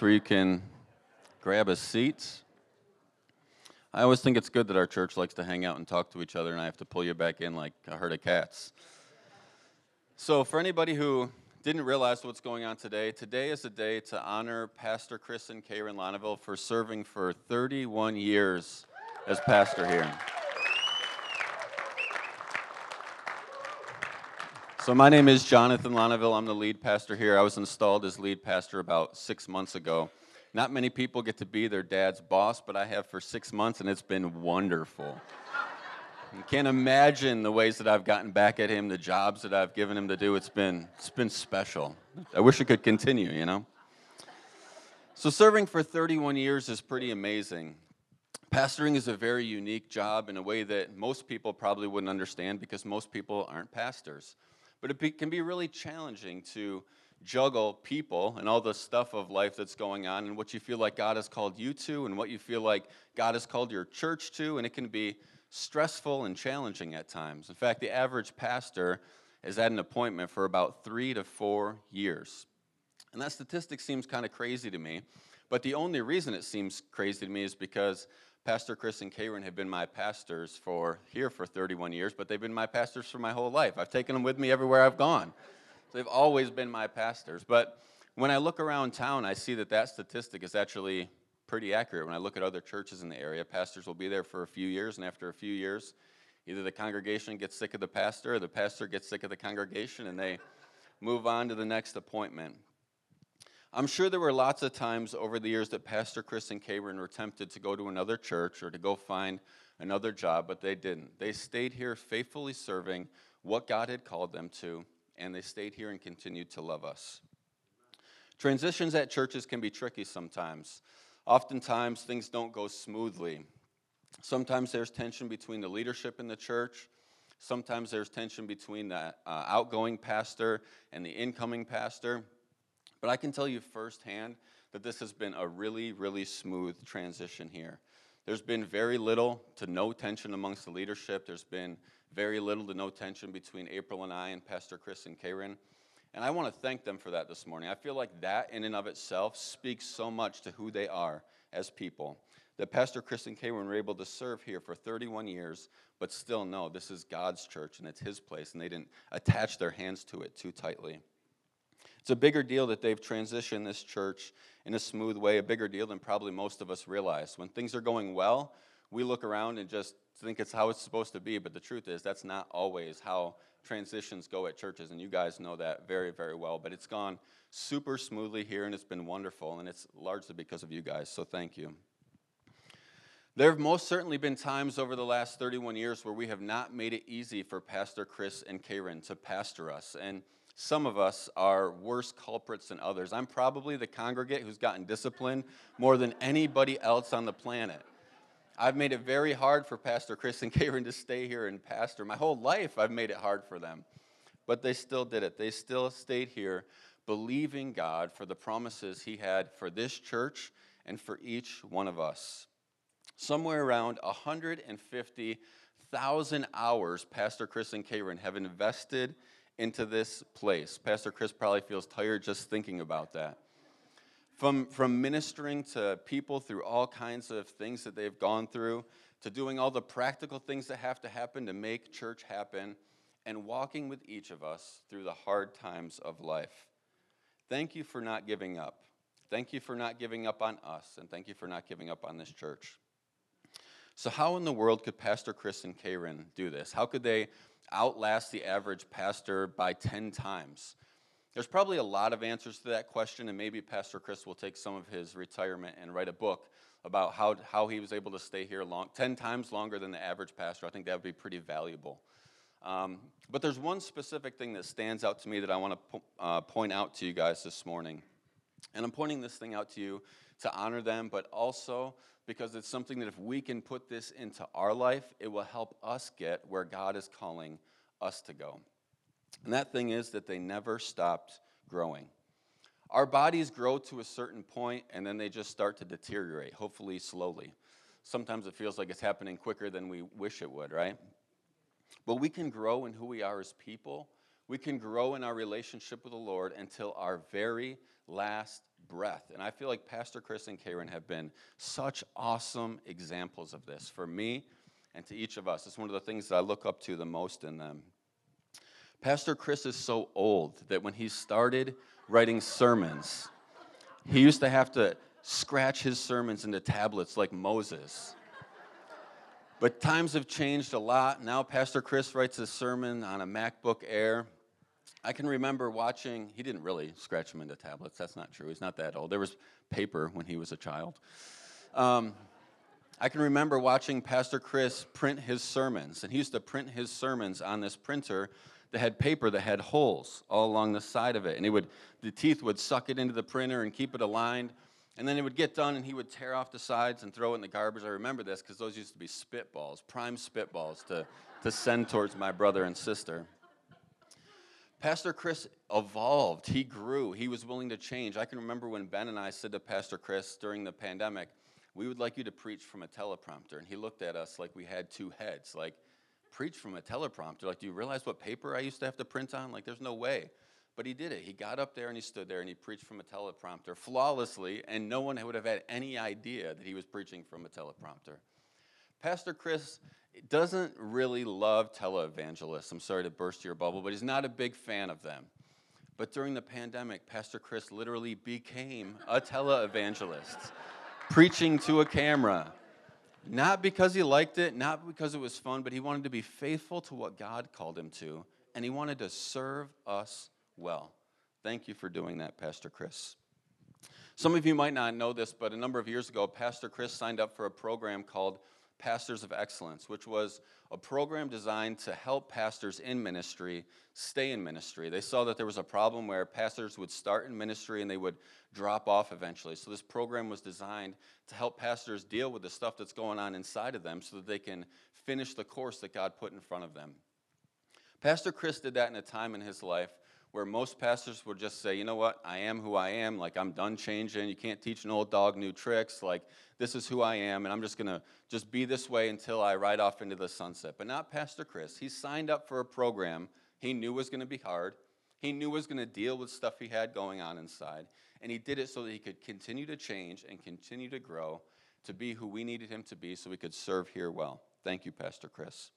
where you can grab a seat. I always think it's good that our church likes to hang out and talk to each other, and I have to pull you back in like a herd of cats. So, for anybody who didn't realize what's going on today, today is a day to honor Pastor Chris and Karen Lonneville for serving for 31 years as pastor here. So, my name is Jonathan Lonneville. I'm the lead pastor here. I was installed as lead pastor about six months ago. Not many people get to be their dad's boss, but I have for six months, and it's been wonderful. You can't imagine the ways that I've gotten back at him, the jobs that I've given him to do. It's been, it's been special. I wish it could continue, you know? So, serving for 31 years is pretty amazing. Pastoring is a very unique job in a way that most people probably wouldn't understand because most people aren't pastors. But it be, can be really challenging to juggle people and all the stuff of life that's going on and what you feel like God has called you to and what you feel like God has called your church to. And it can be stressful and challenging at times. In fact, the average pastor is at an appointment for about three to four years. And that statistic seems kind of crazy to me. But the only reason it seems crazy to me is because Pastor Chris and Karen have been my pastors for here for 31 years, but they've been my pastors for my whole life. I've taken them with me everywhere I've gone. So they've always been my pastors. But when I look around town, I see that that statistic is actually pretty accurate. When I look at other churches in the area, pastors will be there for a few years, and after a few years, either the congregation gets sick of the pastor or the pastor gets sick of the congregation and they move on to the next appointment. I'm sure there were lots of times over the years that Pastor Chris and Karen were tempted to go to another church or to go find another job, but they didn't. They stayed here faithfully serving what God had called them to, and they stayed here and continued to love us. Transitions at churches can be tricky sometimes. Oftentimes, things don't go smoothly. Sometimes there's tension between the leadership in the church. Sometimes there's tension between the uh, outgoing pastor and the incoming pastor. But I can tell you firsthand that this has been a really, really smooth transition here. There's been very little to no tension amongst the leadership. There's been very little to no tension between April and I and Pastor Chris and Karen. And I want to thank them for that this morning. I feel like that in and of itself speaks so much to who they are as people. That Pastor Chris and Karen were able to serve here for 31 years, but still know this is God's church and it's His place, and they didn't attach their hands to it too tightly. It's a bigger deal that they've transitioned this church in a smooth way, a bigger deal than probably most of us realize. When things are going well, we look around and just think it's how it's supposed to be, but the truth is that's not always how transitions go at churches, and you guys know that very, very well. But it's gone super smoothly here, and it's been wonderful, and it's largely because of you guys, so thank you. There have most certainly been times over the last 31 years where we have not made it easy for Pastor Chris and Karen to pastor us. And some of us are worse culprits than others. I'm probably the congregate who's gotten disciplined more than anybody else on the planet. I've made it very hard for Pastor Chris and Karen to stay here and pastor. My whole life, I've made it hard for them. But they still did it. They still stayed here believing God for the promises He had for this church and for each one of us. Somewhere around 150,000 hours, Pastor Chris and Karen have invested into this place. Pastor Chris probably feels tired just thinking about that. From, from ministering to people through all kinds of things that they've gone through, to doing all the practical things that have to happen to make church happen, and walking with each of us through the hard times of life. Thank you for not giving up. Thank you for not giving up on us, and thank you for not giving up on this church. So, how in the world could Pastor Chris and Karen do this? How could they outlast the average pastor by 10 times? There's probably a lot of answers to that question, and maybe Pastor Chris will take some of his retirement and write a book about how, how he was able to stay here long, 10 times longer than the average pastor. I think that would be pretty valuable. Um, but there's one specific thing that stands out to me that I want to po- uh, point out to you guys this morning. And I'm pointing this thing out to you to honor them, but also because it's something that if we can put this into our life, it will help us get where God is calling us to go. And that thing is that they never stopped growing. Our bodies grow to a certain point and then they just start to deteriorate, hopefully slowly. Sometimes it feels like it's happening quicker than we wish it would, right? But we can grow in who we are as people We can grow in our relationship with the Lord until our very last breath. And I feel like Pastor Chris and Karen have been such awesome examples of this for me and to each of us. It's one of the things that I look up to the most in them. Pastor Chris is so old that when he started writing sermons, he used to have to scratch his sermons into tablets like Moses. But times have changed a lot. Now, Pastor Chris writes a sermon on a MacBook Air. I can remember watching, he didn't really scratch them into tablets. That's not true. He's not that old. There was paper when he was a child. Um, I can remember watching Pastor Chris print his sermons, and he used to print his sermons on this printer that had paper that had holes all along the side of it. And he would, the teeth would suck it into the printer and keep it aligned. And then it would get done, and he would tear off the sides and throw it in the garbage. I remember this because those used to be spitballs, prime spitballs to, to send towards my brother and sister. Pastor Chris evolved. He grew. He was willing to change. I can remember when Ben and I said to Pastor Chris during the pandemic, we would like you to preach from a teleprompter. And he looked at us like we had two heads. Like, preach from a teleprompter? Like, do you realize what paper I used to have to print on? Like, there's no way. But he did it. He got up there and he stood there and he preached from a teleprompter flawlessly, and no one would have had any idea that he was preaching from a teleprompter. Pastor Chris doesn't really love televangelists. I'm sorry to burst your bubble, but he's not a big fan of them. But during the pandemic, Pastor Chris literally became a televangelist, preaching to a camera. Not because he liked it, not because it was fun, but he wanted to be faithful to what God called him to, and he wanted to serve us well. Thank you for doing that, Pastor Chris. Some of you might not know this, but a number of years ago, Pastor Chris signed up for a program called Pastors of Excellence, which was a program designed to help pastors in ministry stay in ministry. They saw that there was a problem where pastors would start in ministry and they would drop off eventually. So, this program was designed to help pastors deal with the stuff that's going on inside of them so that they can finish the course that God put in front of them. Pastor Chris did that in a time in his life where most pastors would just say, you know what, I am who I am. Like, I'm done changing. You can't teach an old dog new tricks. Like, this is who I am, and I'm just going to just be this way until I ride off into the sunset. But not Pastor Chris. He signed up for a program he knew was going to be hard. He knew was going to deal with stuff he had going on inside. And he did it so that he could continue to change and continue to grow to be who we needed him to be so we could serve here well. Thank you, Pastor Chris.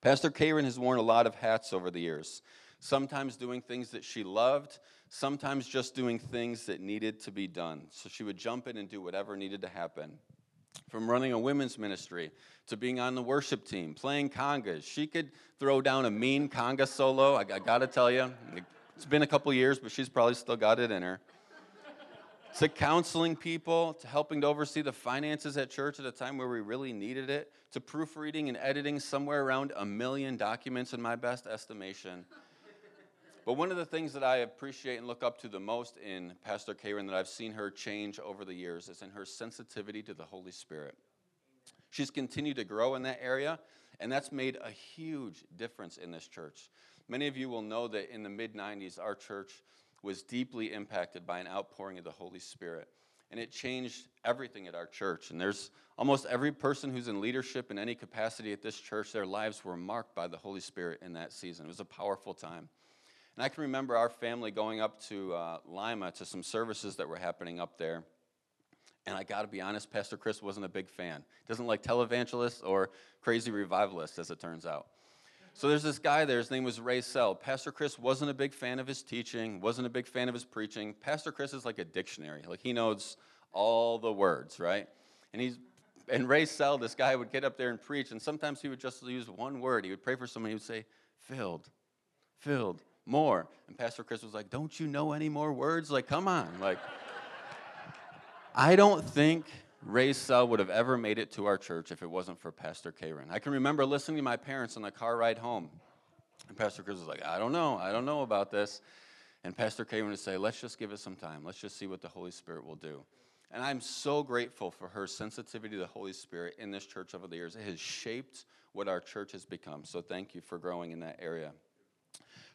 Pastor Karen has worn a lot of hats over the years sometimes doing things that she loved, sometimes just doing things that needed to be done. So she would jump in and do whatever needed to happen. From running a women's ministry to being on the worship team, playing congas. She could throw down a mean conga solo. I, I gotta tell you, it's been a couple years, but she's probably still got it in her to counseling people, to helping to oversee the finances at church at a time where we really needed it, to proofreading and editing somewhere around a million documents in my best estimation. But one of the things that I appreciate and look up to the most in Pastor Karen that I've seen her change over the years is in her sensitivity to the Holy Spirit. She's continued to grow in that area, and that's made a huge difference in this church. Many of you will know that in the mid 90s, our church was deeply impacted by an outpouring of the Holy Spirit. And it changed everything at our church. And there's almost every person who's in leadership in any capacity at this church, their lives were marked by the Holy Spirit in that season. It was a powerful time. And I can remember our family going up to uh, Lima to some services that were happening up there. And I got to be honest, Pastor Chris wasn't a big fan. Doesn't like televangelists or crazy revivalists, as it turns out. So there's this guy there, his name was Ray Sell. Pastor Chris wasn't a big fan of his teaching, wasn't a big fan of his preaching. Pastor Chris is like a dictionary. Like he knows all the words, right? And he's and Ray Sell, this guy would get up there and preach, and sometimes he would just use one word. He would pray for someone, he would say, filled, filled more. And Pastor Chris was like, Don't you know any more words? Like, come on. Like, I don't think Ray Sell would have ever made it to our church if it wasn't for Pastor Karen. I can remember listening to my parents on the car ride home. And Pastor Chris was like, I don't know. I don't know about this. And Pastor Karen would say, Let's just give it some time. Let's just see what the Holy Spirit will do. And I'm so grateful for her sensitivity to the Holy Spirit in this church over the years. It has shaped what our church has become. So thank you for growing in that area.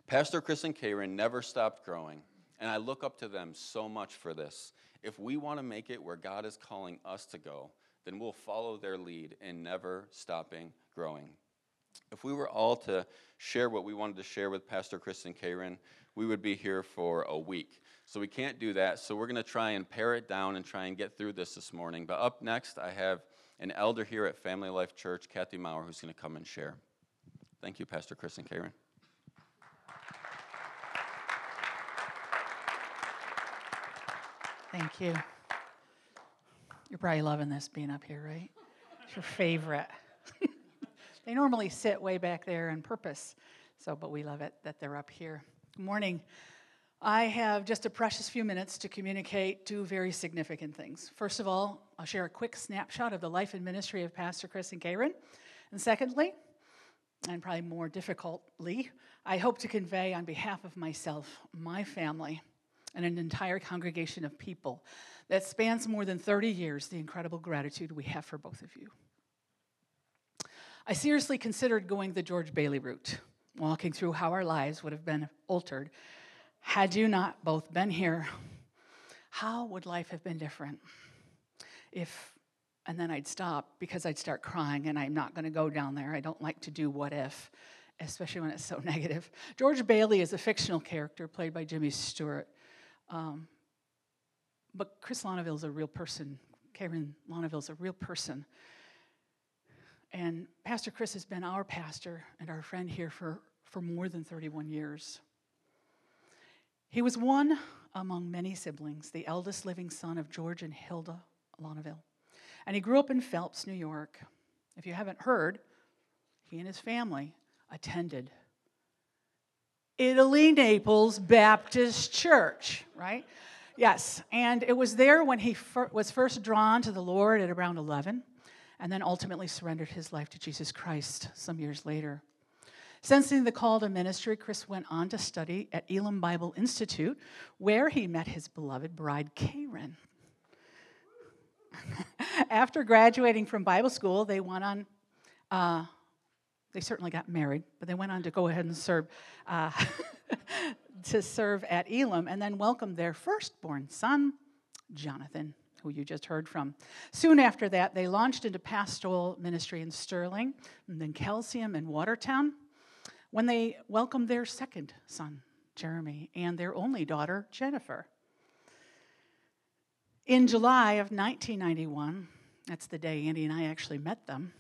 Pastor Chris and Karen never stopped growing, and I look up to them so much for this. If we want to make it where God is calling us to go, then we'll follow their lead in never stopping growing. If we were all to share what we wanted to share with Pastor Chris and Karen, we would be here for a week. So we can't do that. So we're going to try and pare it down and try and get through this this morning. But up next, I have an elder here at Family Life Church, Kathy Maurer, who's going to come and share. Thank you, Pastor Chris and Karen. Thank you. You're probably loving this being up here, right? It's your favorite. they normally sit way back there on purpose, so but we love it that they're up here. Good morning. I have just a precious few minutes to communicate two very significant things. First of all, I'll share a quick snapshot of the life and ministry of Pastor Chris and Karen. And secondly, and probably more difficultly, I hope to convey on behalf of myself, my family, and an entire congregation of people that spans more than 30 years the incredible gratitude we have for both of you. I seriously considered going the George Bailey route, walking through how our lives would have been altered had you not both been here, how would life have been different? If, and then I'd stop because I'd start crying, and I'm not going to go down there. I don't like to do what if, especially when it's so negative. George Bailey is a fictional character played by Jimmy Stewart. Um, but Chris Lonneville is a real person. Karen is a real person. And Pastor Chris has been our pastor and our friend here for, for more than 31 years. He was one among many siblings, the eldest living son of George and Hilda Lonneville. And he grew up in Phelps, New York. If you haven't heard, he and his family attended Italy Naples Baptist Church, right? Yes, and it was there when he fir- was first drawn to the Lord at around 11, and then ultimately surrendered his life to Jesus Christ some years later. Sensing the call to ministry, Chris went on to study at Elim Bible Institute, where he met his beloved bride, Karen. After graduating from Bible school, they went on, uh, they certainly got married, but they went on to go ahead and serve, uh, to serve at Elim and then welcomed their firstborn son, Jonathan, who you just heard from. Soon after that, they launched into pastoral ministry in Sterling, and then Calcium and Watertown when they welcomed their second son, Jeremy, and their only daughter, Jennifer. In July of 1991, that's the day Andy and I actually met them,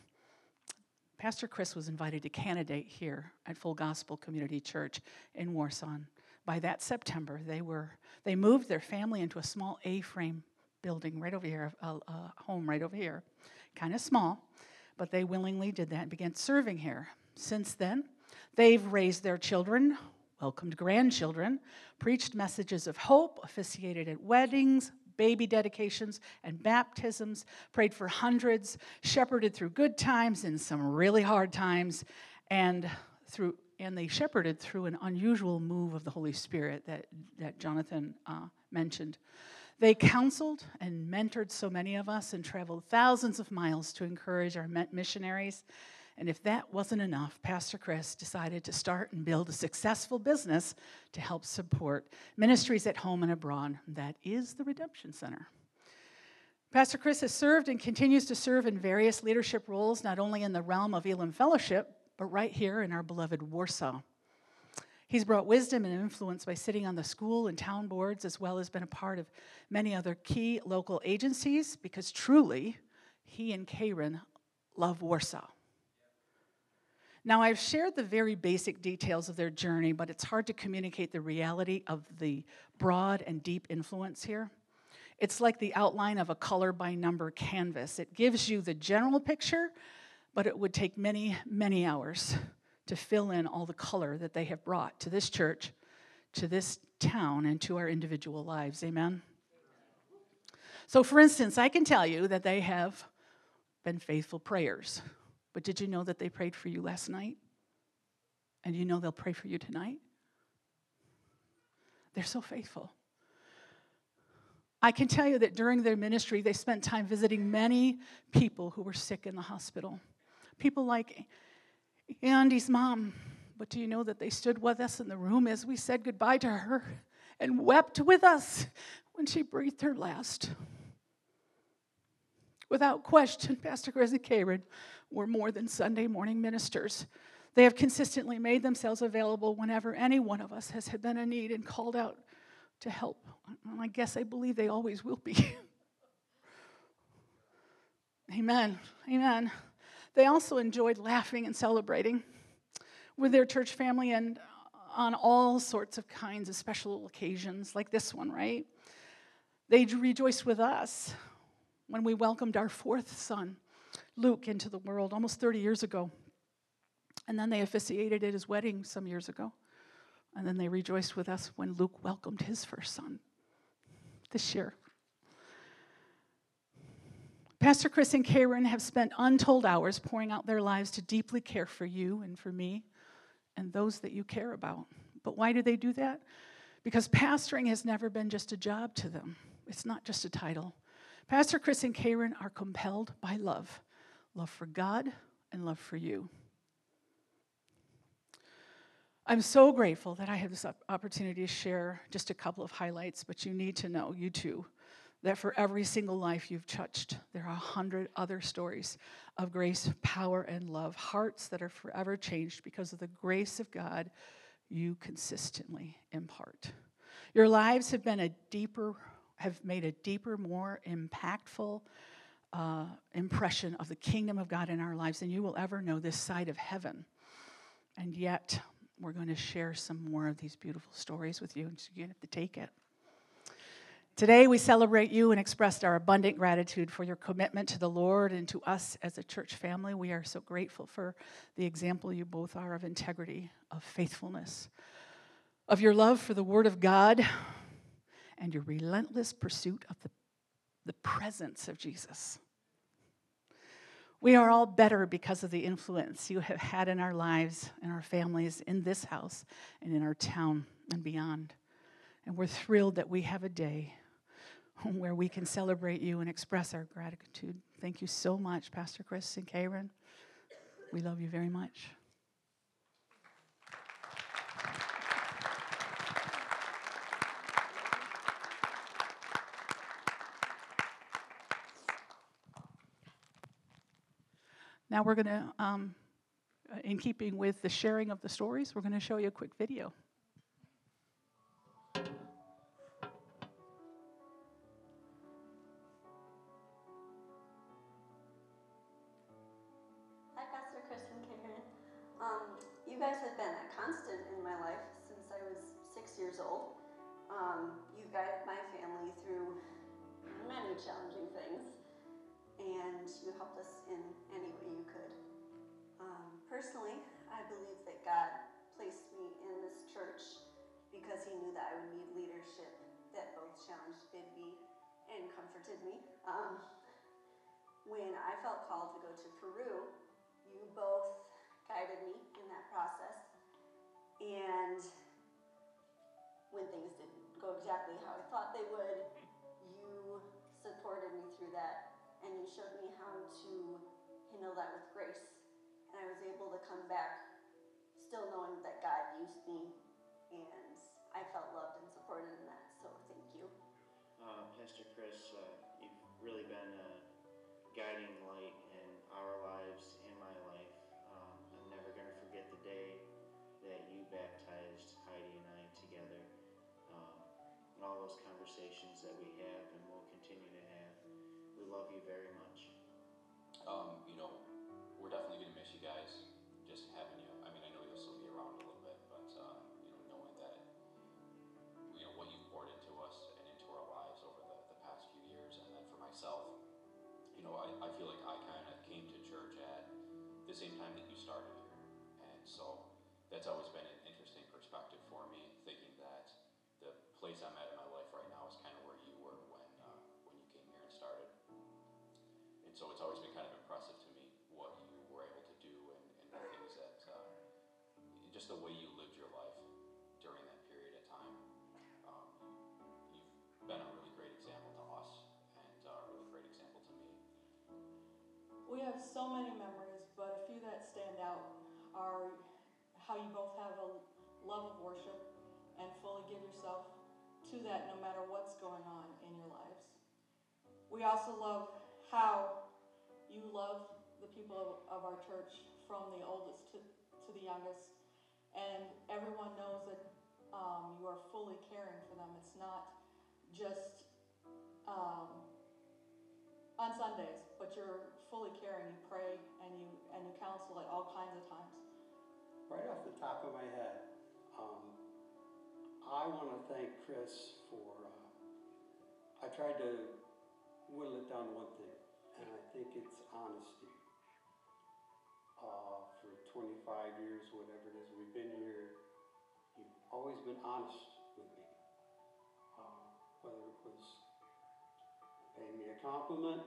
Pastor Chris was invited to candidate here at Full Gospel Community Church in Warsaw. By that September, they were they moved their family into a small A-frame building right over here, a, a home right over here, kind of small, but they willingly did that and began serving here. Since then, They've raised their children, welcomed grandchildren, preached messages of hope, officiated at weddings, baby dedications, and baptisms, prayed for hundreds, shepherded through good times and some really hard times, and through and they shepherded through an unusual move of the Holy Spirit that, that Jonathan uh, mentioned. They counseled and mentored so many of us and traveled thousands of miles to encourage our missionaries and if that wasn't enough, Pastor Chris decided to start and build a successful business to help support ministries at home and abroad. That is the Redemption Center. Pastor Chris has served and continues to serve in various leadership roles, not only in the realm of Elim Fellowship, but right here in our beloved Warsaw. He's brought wisdom and influence by sitting on the school and town boards, as well as been a part of many other key local agencies, because truly, he and Karen love Warsaw. Now, I've shared the very basic details of their journey, but it's hard to communicate the reality of the broad and deep influence here. It's like the outline of a color by number canvas. It gives you the general picture, but it would take many, many hours to fill in all the color that they have brought to this church, to this town, and to our individual lives. Amen? So, for instance, I can tell you that they have been faithful prayers but did you know that they prayed for you last night? And you know they'll pray for you tonight? They're so faithful. I can tell you that during their ministry, they spent time visiting many people who were sick in the hospital. People like Andy's mom. But do you know that they stood with us in the room as we said goodbye to her and wept with us when she breathed her last? Without question, Pastor and Karen were more than Sunday morning ministers. They have consistently made themselves available whenever any one of us has had been in need and called out to help. And I guess I believe they always will be. Amen. Amen. They also enjoyed laughing and celebrating with their church family and on all sorts of kinds of special occasions, like this one, right? They rejoiced with us when we welcomed our fourth son, Luke, into the world almost 30 years ago. And then they officiated at his wedding some years ago. And then they rejoiced with us when Luke welcomed his first son this year. Pastor Chris and Karen have spent untold hours pouring out their lives to deeply care for you and for me and those that you care about. But why do they do that? Because pastoring has never been just a job to them, it's not just a title. Pastor Chris and Karen are compelled by love love for God and love for you. I'm so grateful that I have this opportunity to share just a couple of highlights, but you need to know, you too, that for every single life you've touched, there are a hundred other stories of grace, power, and love, hearts that are forever changed because of the grace of God you consistently impart. Your lives have been a deeper, have made a deeper, more impactful uh, impression of the kingdom of God in our lives than you will ever know this side of heaven. And yet, we're going to share some more of these beautiful stories with you, and so you have to take it. Today, we celebrate you and express our abundant gratitude for your commitment to the Lord and to us as a church family. We are so grateful for the example you both are of integrity, of faithfulness, of your love for the Word of God, and your relentless pursuit of the, the presence of Jesus. We are all better because of the influence you have had in our lives, in our families, in this house, and in our town and beyond. And we're thrilled that we have a day where we can celebrate you and express our gratitude. Thank you so much, Pastor Chris and Karen. We love you very much. Now we're going to, um, in keeping with the sharing of the stories, we're going to show you a quick video. I would need leadership that both challenged me and comforted me. Um, when I felt called to go to Peru, you both guided me in that process. And when things didn't go exactly how I thought they would, you supported me through that, and you showed me how to handle that with grace. And I was able to come back still knowing that God used me, and I felt loved and supported in that. So thank you. Uh, Pastor Chris, uh, you've really been a guiding light in our lives, in my life. Um, I'm never going to forget the day that you baptized Heidi and I together, um, and all those conversations that we have and will continue to have. We love you very much. Um, time that you started here, and so that's always been an interesting perspective for me, thinking that the place I'm at in my life right now is kind of where you were when uh, when you came here and started And so it's always been kind of impressive to me what you were able to do and, and the things that, uh, just the way you lived your life during that period of time. Um, you've been a really great example to us and uh, a really great example to me. We have so many memories, but a few that stand out how you both have a love of worship and fully give yourself to that no matter what's going on in your lives. We also love how you love the people of, of our church from the oldest to, to the youngest. And everyone knows that um, you are fully caring for them. It's not just um, on Sundays, but you're fully caring. You pray and you and you counsel at all kinds of times. Right off the top of my head, um, I want to thank Chris for. Uh, I tried to whittle it down to one thing, and I think it's honesty. Uh, for 25 years, whatever it is we've been here, you've always been honest with me. Uh, whether it was paying me a compliment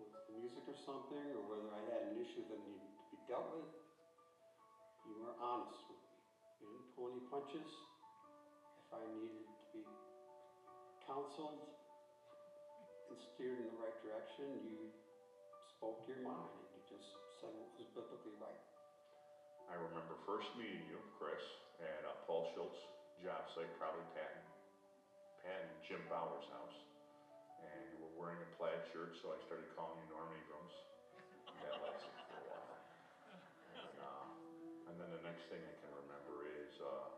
with the music or something, or whether I had an issue that needed to be dealt with, you were honest with me. You didn't pull any punches. If I needed to be counseled and steered in the right direction, you spoke your mind and you just said what was biblically right. I remember first meeting you, Chris, at uh, Paul Schultz job site, probably Patton, Patton Jim Bauer's house. And you were wearing a plaid shirt, so I started calling you Norm Abrams. That next thing I can remember is uh,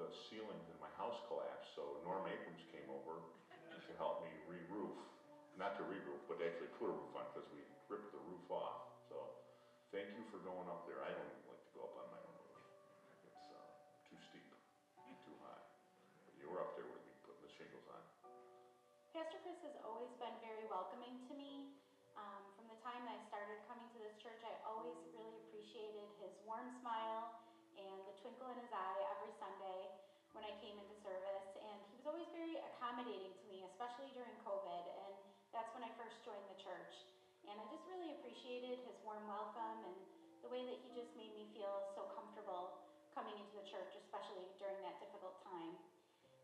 the ceilings in my house collapsed, so Norm Abrams came over to help me re-roof. Not to re-roof, but to actually put a roof on because we ripped the roof off. So thank you for going up there. I don't even like to go up on my own roof. It's uh, too steep, too high. But you were up there with me putting the shingles on. Pastor Chris has always been very welcoming to me. Um, from the time I started coming to this church, I always really warm smile and the twinkle in his eye every Sunday when I came into service. And he was always very accommodating to me, especially during COVID. And that's when I first joined the church. And I just really appreciated his warm welcome and the way that he just made me feel so comfortable coming into the church, especially during that difficult time.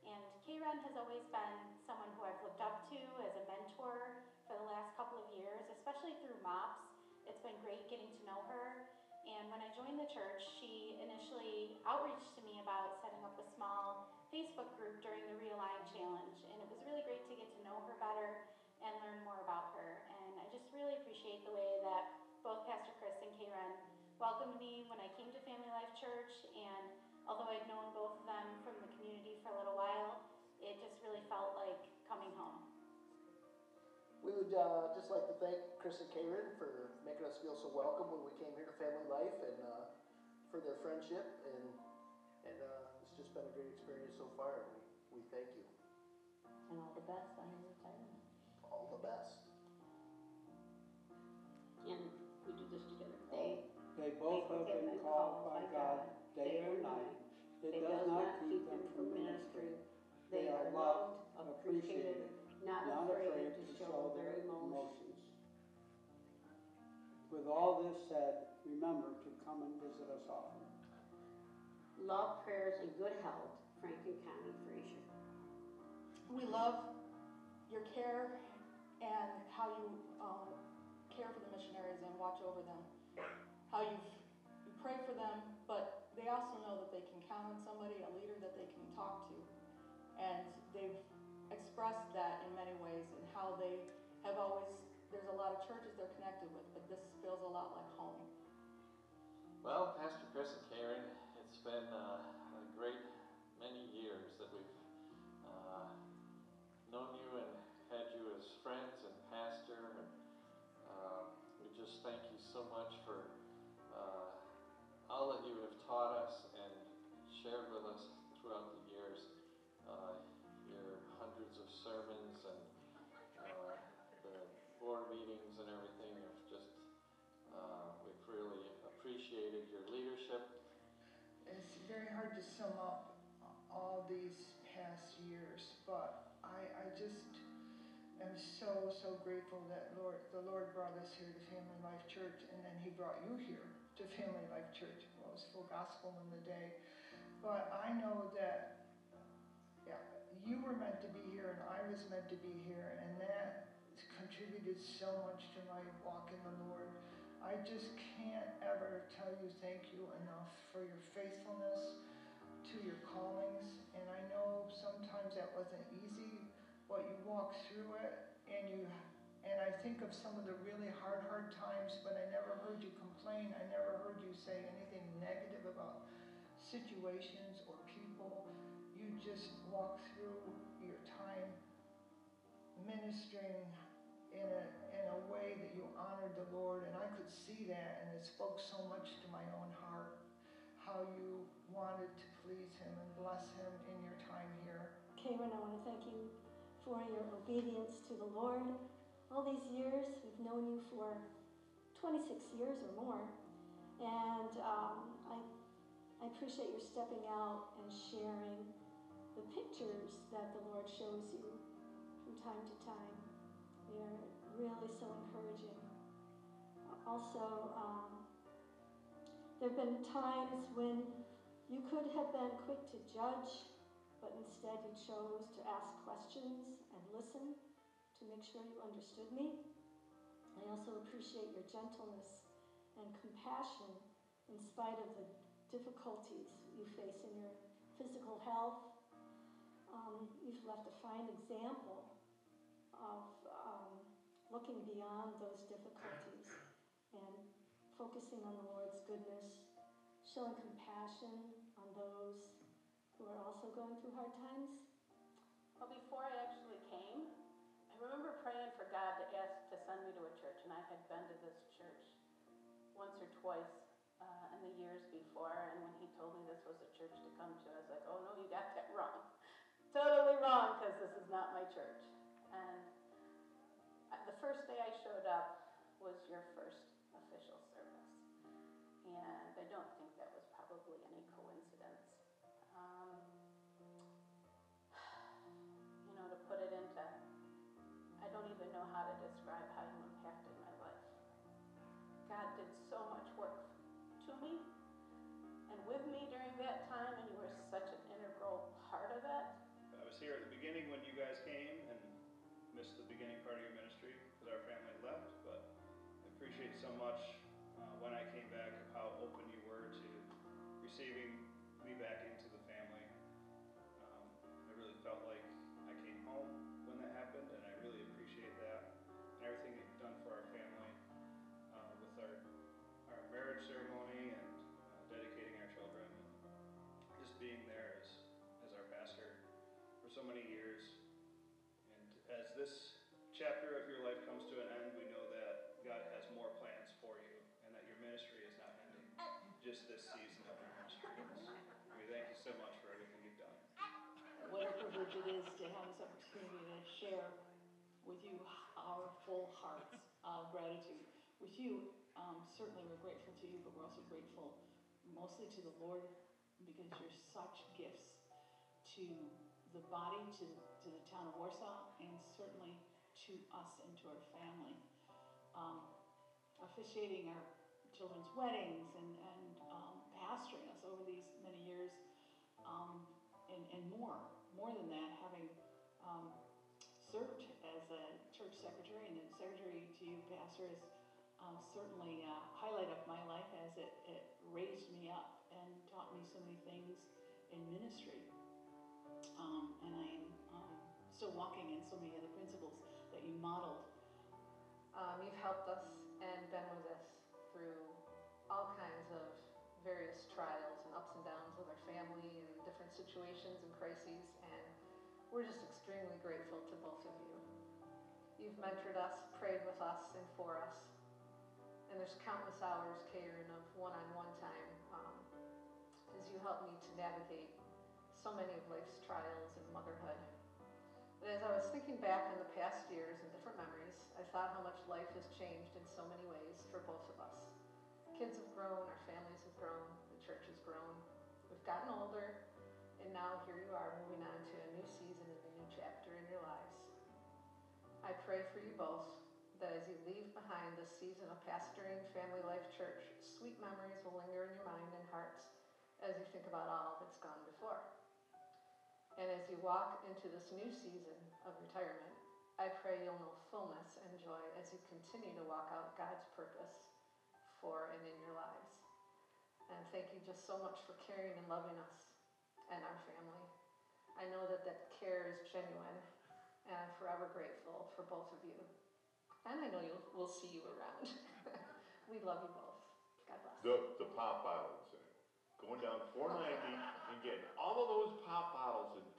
And Karen has always been someone who I've looked up to as a mentor for the last couple of years, especially through MOPS. It's been great getting to know her. And when I joined the church, she initially outreached to me about setting up a small Facebook group during the Realign Challenge. And it was really great to get to know her better and learn more about her. And I just really appreciate the way that both Pastor Chris and Karen welcomed me when I came to Family Life Church. And although I'd known both of them from the community for a little while, it just really felt like coming home. We would uh, just like to thank Chris and Karen for making us feel so welcome when we came here to Family Life and uh, for their friendship. And, and uh, it's just been a great experience so far. And we, we thank you. And all the best on your retirement. All the best. And we do this together. They, They both have been called by God day or night. It does not keep them from ministry. They are loved, and appreciated, not afraid to show their emotions. With all this said, remember to come and visit us often. Love, prayers, and good health, Frank and Connie Frazier. We love your care and how you um, care for the missionaries and watch over them. How you you pray for them, but they also know that they can count on somebody, a leader that they can talk to. And they've expressed that in many ways and how they have always, there's a lot of churches they're connected with, but this feels a lot like home. Well, Pastor Chris and Karen, it's been uh, a great many years that we've uh, known you and had you as friends and pastor. And uh, we just thank you so much for uh, all that you have taught us and shared with us throughout the board meetings and everything have just, uh, we've really appreciated your leadership. It's very hard to sum up all these past years, but I, I just am so, so grateful that Lord, the Lord brought us here to Family Life Church, and then He brought you here to Family Life Church. Well, it was full gospel in the day. But I know that, yeah, you were meant to be here, and I was meant to be here, and that contributed so much to my walk in the Lord. I just can't ever tell you thank you enough for your faithfulness to your callings. And I know sometimes that wasn't easy, but you walked through it and you And I think of some of the really hard, hard times, but I never heard you complain. I never heard you say anything negative about situations or people. You just walk through your time ministering in a, in a way that you honored the Lord. And I could see that, and it spoke so much to my own heart how you wanted to please Him and bless Him in your time here. Karen, I want to thank you for your obedience to the Lord. All these years, we've known you for 26 years or more, and um, I, I appreciate your stepping out and sharing the pictures that the Lord shows you from time to time. They're really so encouraging. Also, um, there have been times when you could have been quick to judge, but instead you chose to ask questions and listen to make sure you understood me. I also appreciate your gentleness and compassion in spite of the difficulties you face in your physical health. Um, you've left a fine example of looking beyond those difficulties and focusing on the Lord's goodness, showing compassion on those who are also going through hard times. Well, before I actually came, I remember praying for God to ask to send me to a church, and I had been to this church once or twice uh, in the years before. And when he told me this was a church to come to, I was like, "Oh no, you got that wrong, totally wrong, because this is not my church." And the first day I showed up was your first official service, and I don't many years. And as this chapter of your life comes to an end, we know that God has more plans for you, and that your ministry is not ending just this season of your ministry. We thank you so much for everything you've done. What a privilege it is to have this opportunity to share with you our full hearts of gratitude. With you, um, certainly we're grateful to you, but we're also grateful mostly to the Lord because you're such gifts to the body, to, to the town of Warsaw, and certainly to us and to our family. Um, officiating our children's weddings and, and um, pastoring us over these many years, um, and, and more, more than that, having um, served as a church secretary and then secretary to you, Pastor, is uh, certainly a highlight of my life as it, it raised me up and taught me so many things in ministry. Um, and I am um, still walking in so many of the principles that you modeled. Um, you've helped us and been with us through all kinds of various trials and ups and downs with our family and different situations and crises, and we're just extremely grateful to both of you. You've mentored us, prayed with us, and for us. And there's countless hours, Karen, of one on one time um, as you help me to navigate so many of life's trials and motherhood. But as I was thinking back on the past years and different memories, I thought how much life has changed in so many ways for both of us. Kids have grown, our families have grown, the church has grown. We've gotten older, and now here you are moving on to a new season and a new chapter in your lives. I pray for you both that as you leave behind this season of pastoring Family Life Church, sweet memories will linger in your mind and hearts as you think about all that's gone before. And as you walk into this new season of retirement, I pray you'll know fullness and joy as you continue to walk out God's purpose for and in your lives. And thank you just so much for caring and loving us and our family. I know that that care is genuine, and I'm forever grateful for both of you. and I know you'll, we'll see you around. we love you both. God bless. The, the pop bottle incident. Eh? Going down four ninety and getting all of those pop bottles and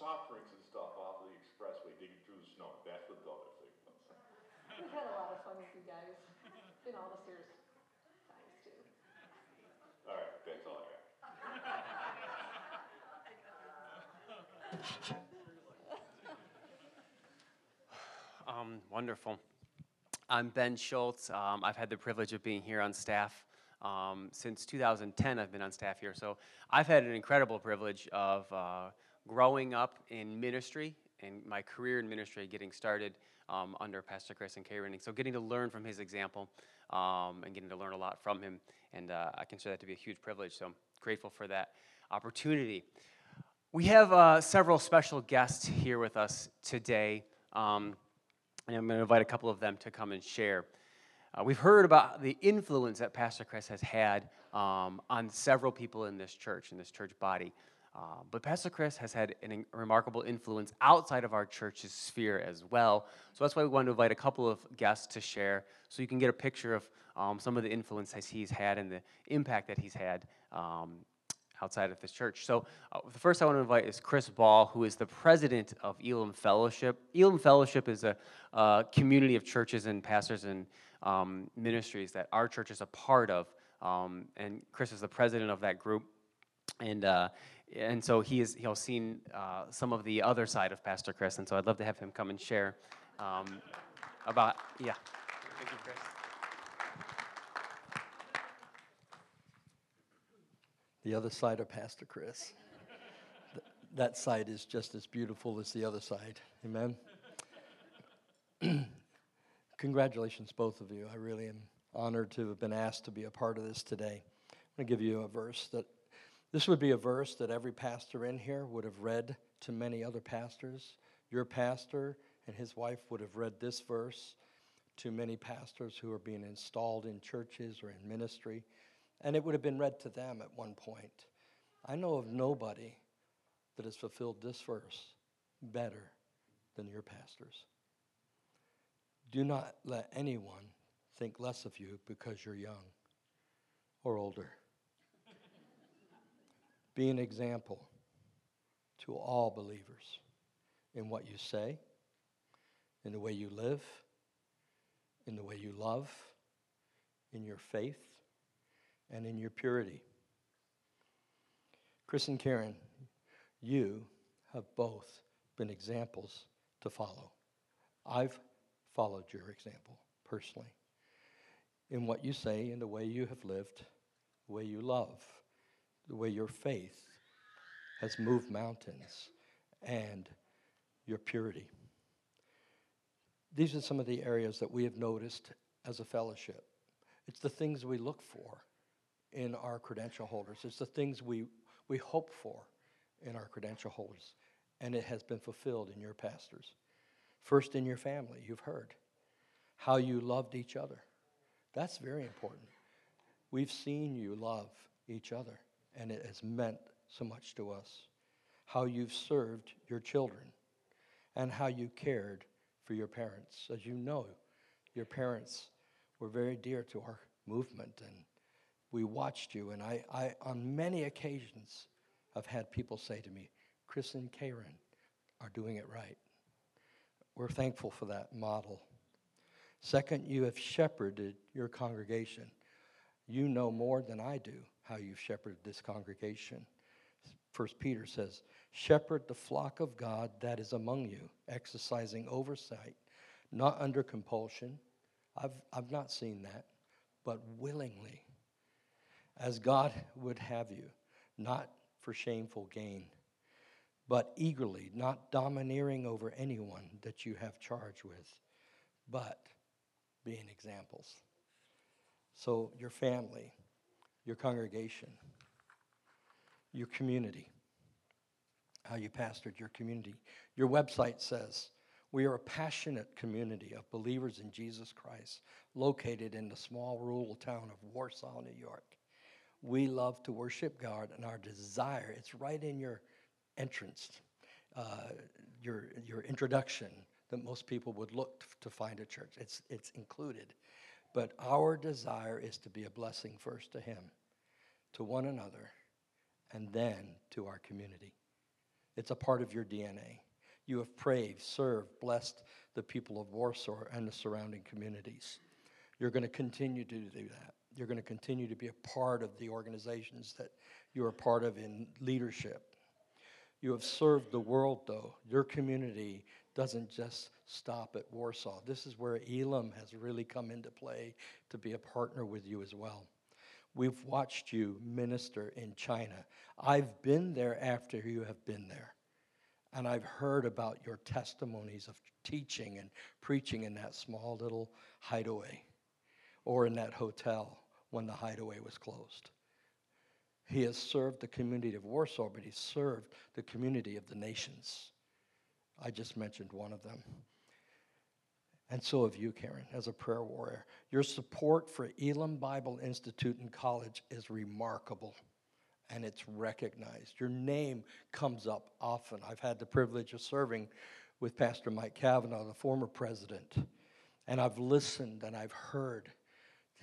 soft drinks and stuff off of the expressway, digging through the snow. That's what the other thing was. We've had a lot of fun with you guys in all the Sears times too. All right, that's all I got. Um, wonderful. I'm Ben Schultz. Um, I've had the privilege of being here on staff um, since 2010. I've been on staff here, so I've had an incredible privilege of uh, growing up in ministry and my career in ministry getting started um, under Pastor Chris and Kay Renning. So getting to learn from his example um, and getting to learn a lot from him, and uh, I consider that to be a huge privilege. So I'm grateful for that opportunity. We have uh, several special guests here with us today. Um, and I'm going to invite a couple of them to come and share. Uh, we've heard about the influence that Pastor Chris has had um, on several people in this church, in this church body. Uh, but Pastor Chris has had a remarkable influence outside of our church's sphere as well. So that's why we wanted to invite a couple of guests to share so you can get a picture of um, some of the influence that he's had and the impact that he's had um, outside of this church. So uh, the first I want to invite is Chris Ball, who is the president of Elim Fellowship. Elim Fellowship is a, a community of churches and pastors and um, ministries that our church is a part of. Um, and Chris is the president of that group. And, uh, and so he has he'll seen uh, some of the other side of Pastor Chris. And so I'd love to have him come and share um, about, yeah. Thank you, Chris. the other side of Pastor Chris. That side is just as beautiful as the other side. Amen. Congratulations, both of you. I really am honored to have been asked to be a part of this today. I'm going to give you a verse that this would be a verse that every pastor in here would have read to many other pastors. Your pastor and his wife would have read this verse to many pastors who are being installed in churches or in ministry and it would have been read to them at one point. I know of nobody that has fulfilled this verse better than your pastors. Do not let anyone think less of you because you're young or older. Be an example to all believers in what you say, in the way you live, in the way you love, in your faith, and in your purity. Chris and Karen, you have both been examples to follow. I've followed your example personally in what you say, in the way you have lived, the way you love, the way your faith has moved mountains, and your purity. These are some of the areas that we have noticed as a fellowship. It's the things we look for in our credential holders. It's the things we, we hope for in our credential holders, and it has been fulfilled in your pastors. First, in your family, you've heard how you loved each other. That's very important. We've seen you love each other, and it has meant so much to us. How you've served your children, and how you cared for your parents. As you know, your parents were very dear to our movement, and we watched you. And I, I on many occasions, I've had people say to me, Chris and Karen are doing it right. We're thankful for that model. Second, you have shepherded your congregation. You know more than I do how you've shepherded this congregation. First Peter says, Shepherd the flock of God that is among you, exercising oversight, not under compulsion. I've, I've not seen that, but willingly, as God would have you, not for shameful gain, but eagerly, not domineering over anyone that you have charge with, but being examples. So, your family, your congregation, your community, how you pastored your community. Your website says, We are a passionate community of believers in Jesus Christ located in the small rural town of Warsaw, New York. We love to worship God, and our desire, it's right in your entrance, uh, your, your introduction, that most people would look to find a church. It's, it's included. But our desire is to be a blessing first to Him, to one another, and then to our community. It's a part of your DNA. You have prayed, served, blessed the people of Warsaw and the surrounding communities. You're going to continue to do that. You're going to continue to be a part of the organizations that you are part of in leadership. You have served the world, though. Your community doesn't just stop at Warsaw. This is where Elim has really come into play to be a partner with you as well. We've watched you minister in China. I've been there after you have been there. And I've heard about your testimonies of teaching and preaching in that small little hideaway or in that hotel when the hideaway was closed. He has served the community of Warsaw, but he served the community of the nations. I just mentioned one of them. And so have you, Karen, as a prayer warrior. Your support for Elim Bible Institute and College is remarkable and it's recognized. Your name comes up often. I've had the privilege of serving with Pastor Mike Kavanaugh, the former president, and I've listened and I've heard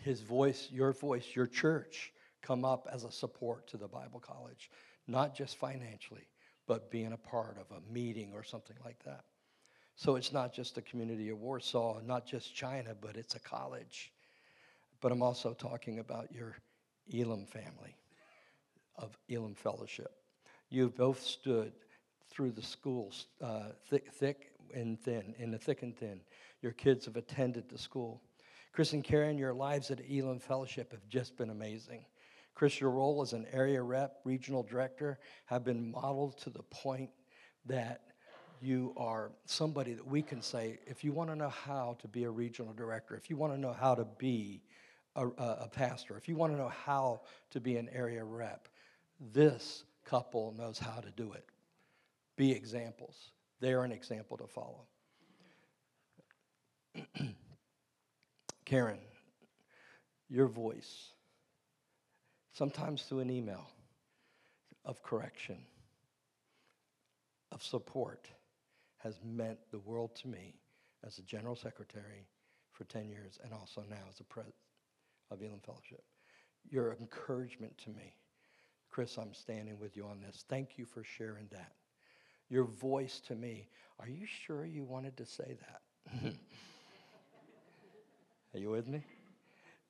his voice, your voice, your church come up as a support to the Bible College, not just financially, but being a part of a meeting or something like that. So it's not just the community of Warsaw, not just China, but it's a college. But I'm also talking about your Elim family of Elim Fellowship. You've both stood through the schools, uh, thick, thick and thin, in the thick and thin. Your kids have attended the school. Chris and Karen, your lives at Elim Fellowship have just been amazing. Chris, your role as an area rep, regional director, have been modeled to the point that you are somebody that we can say, if you want to know how to be a regional director, if you want to know how to be a, a, pastor, if you want to know how to be an area rep, this couple knows how to do it. Be examples. They're an example to follow. Karen, your voice, sometimes through an email of correction, of support, has meant the world to me as a general secretary for 10 years and also now as a president of Elim Fellowship. Your encouragement to me Chris, I'm standing with you on this. Thank you for sharing that. Your voice to me. Are you sure you wanted to say that? Are you with me?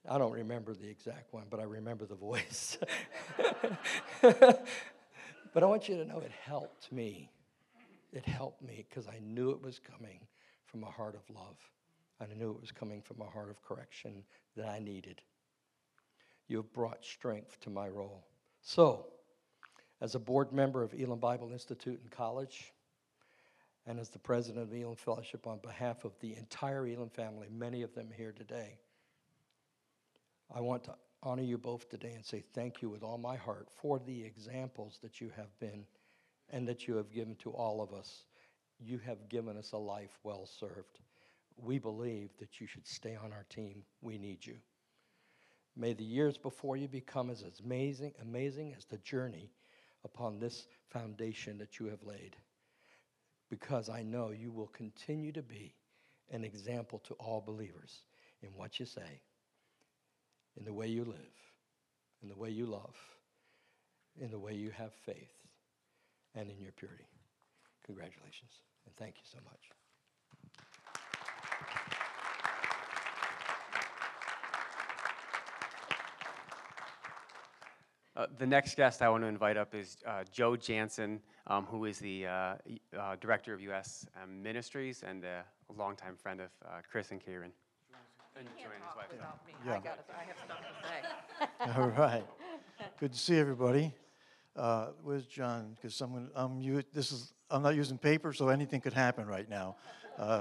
I don't remember the exact one, but I remember the voice. but I want you to know it helped me. It helped me because I knew it was coming from a heart of love. And I knew it was coming from a heart of correction that I needed. You have brought strength to my role. So, as a board member of Elim Bible Institute and College, and as the president of Elim Fellowship on behalf of the entire Elim family, many of them here today, I want to honor you both today and say thank you with all my heart for the examples that you have been and that you have given to all of us. You have given us a life well served. We believe that you should stay on our team. We need you. May the years before you become as amazing, amazing as the journey upon this foundation that you have laid. Because I know you will continue to be an example to all believers in what you say, in the way you live, in the way you love, in the way you have faith, and in your purity. Congratulations, and thank you so much. Uh, the next guest I want to invite up is uh, Joe Jansen, um, who is the uh, uh Director of U.S. Um, Ministries and a longtime friend of uh, Chris and Karen. And Joanne, his wife. Without me. Yeah. I, got I have stuff to say. All right. Good to see everybody. Uh, where's John? Because I'm, I'm, this is, I'm not using paper, so anything could happen right now.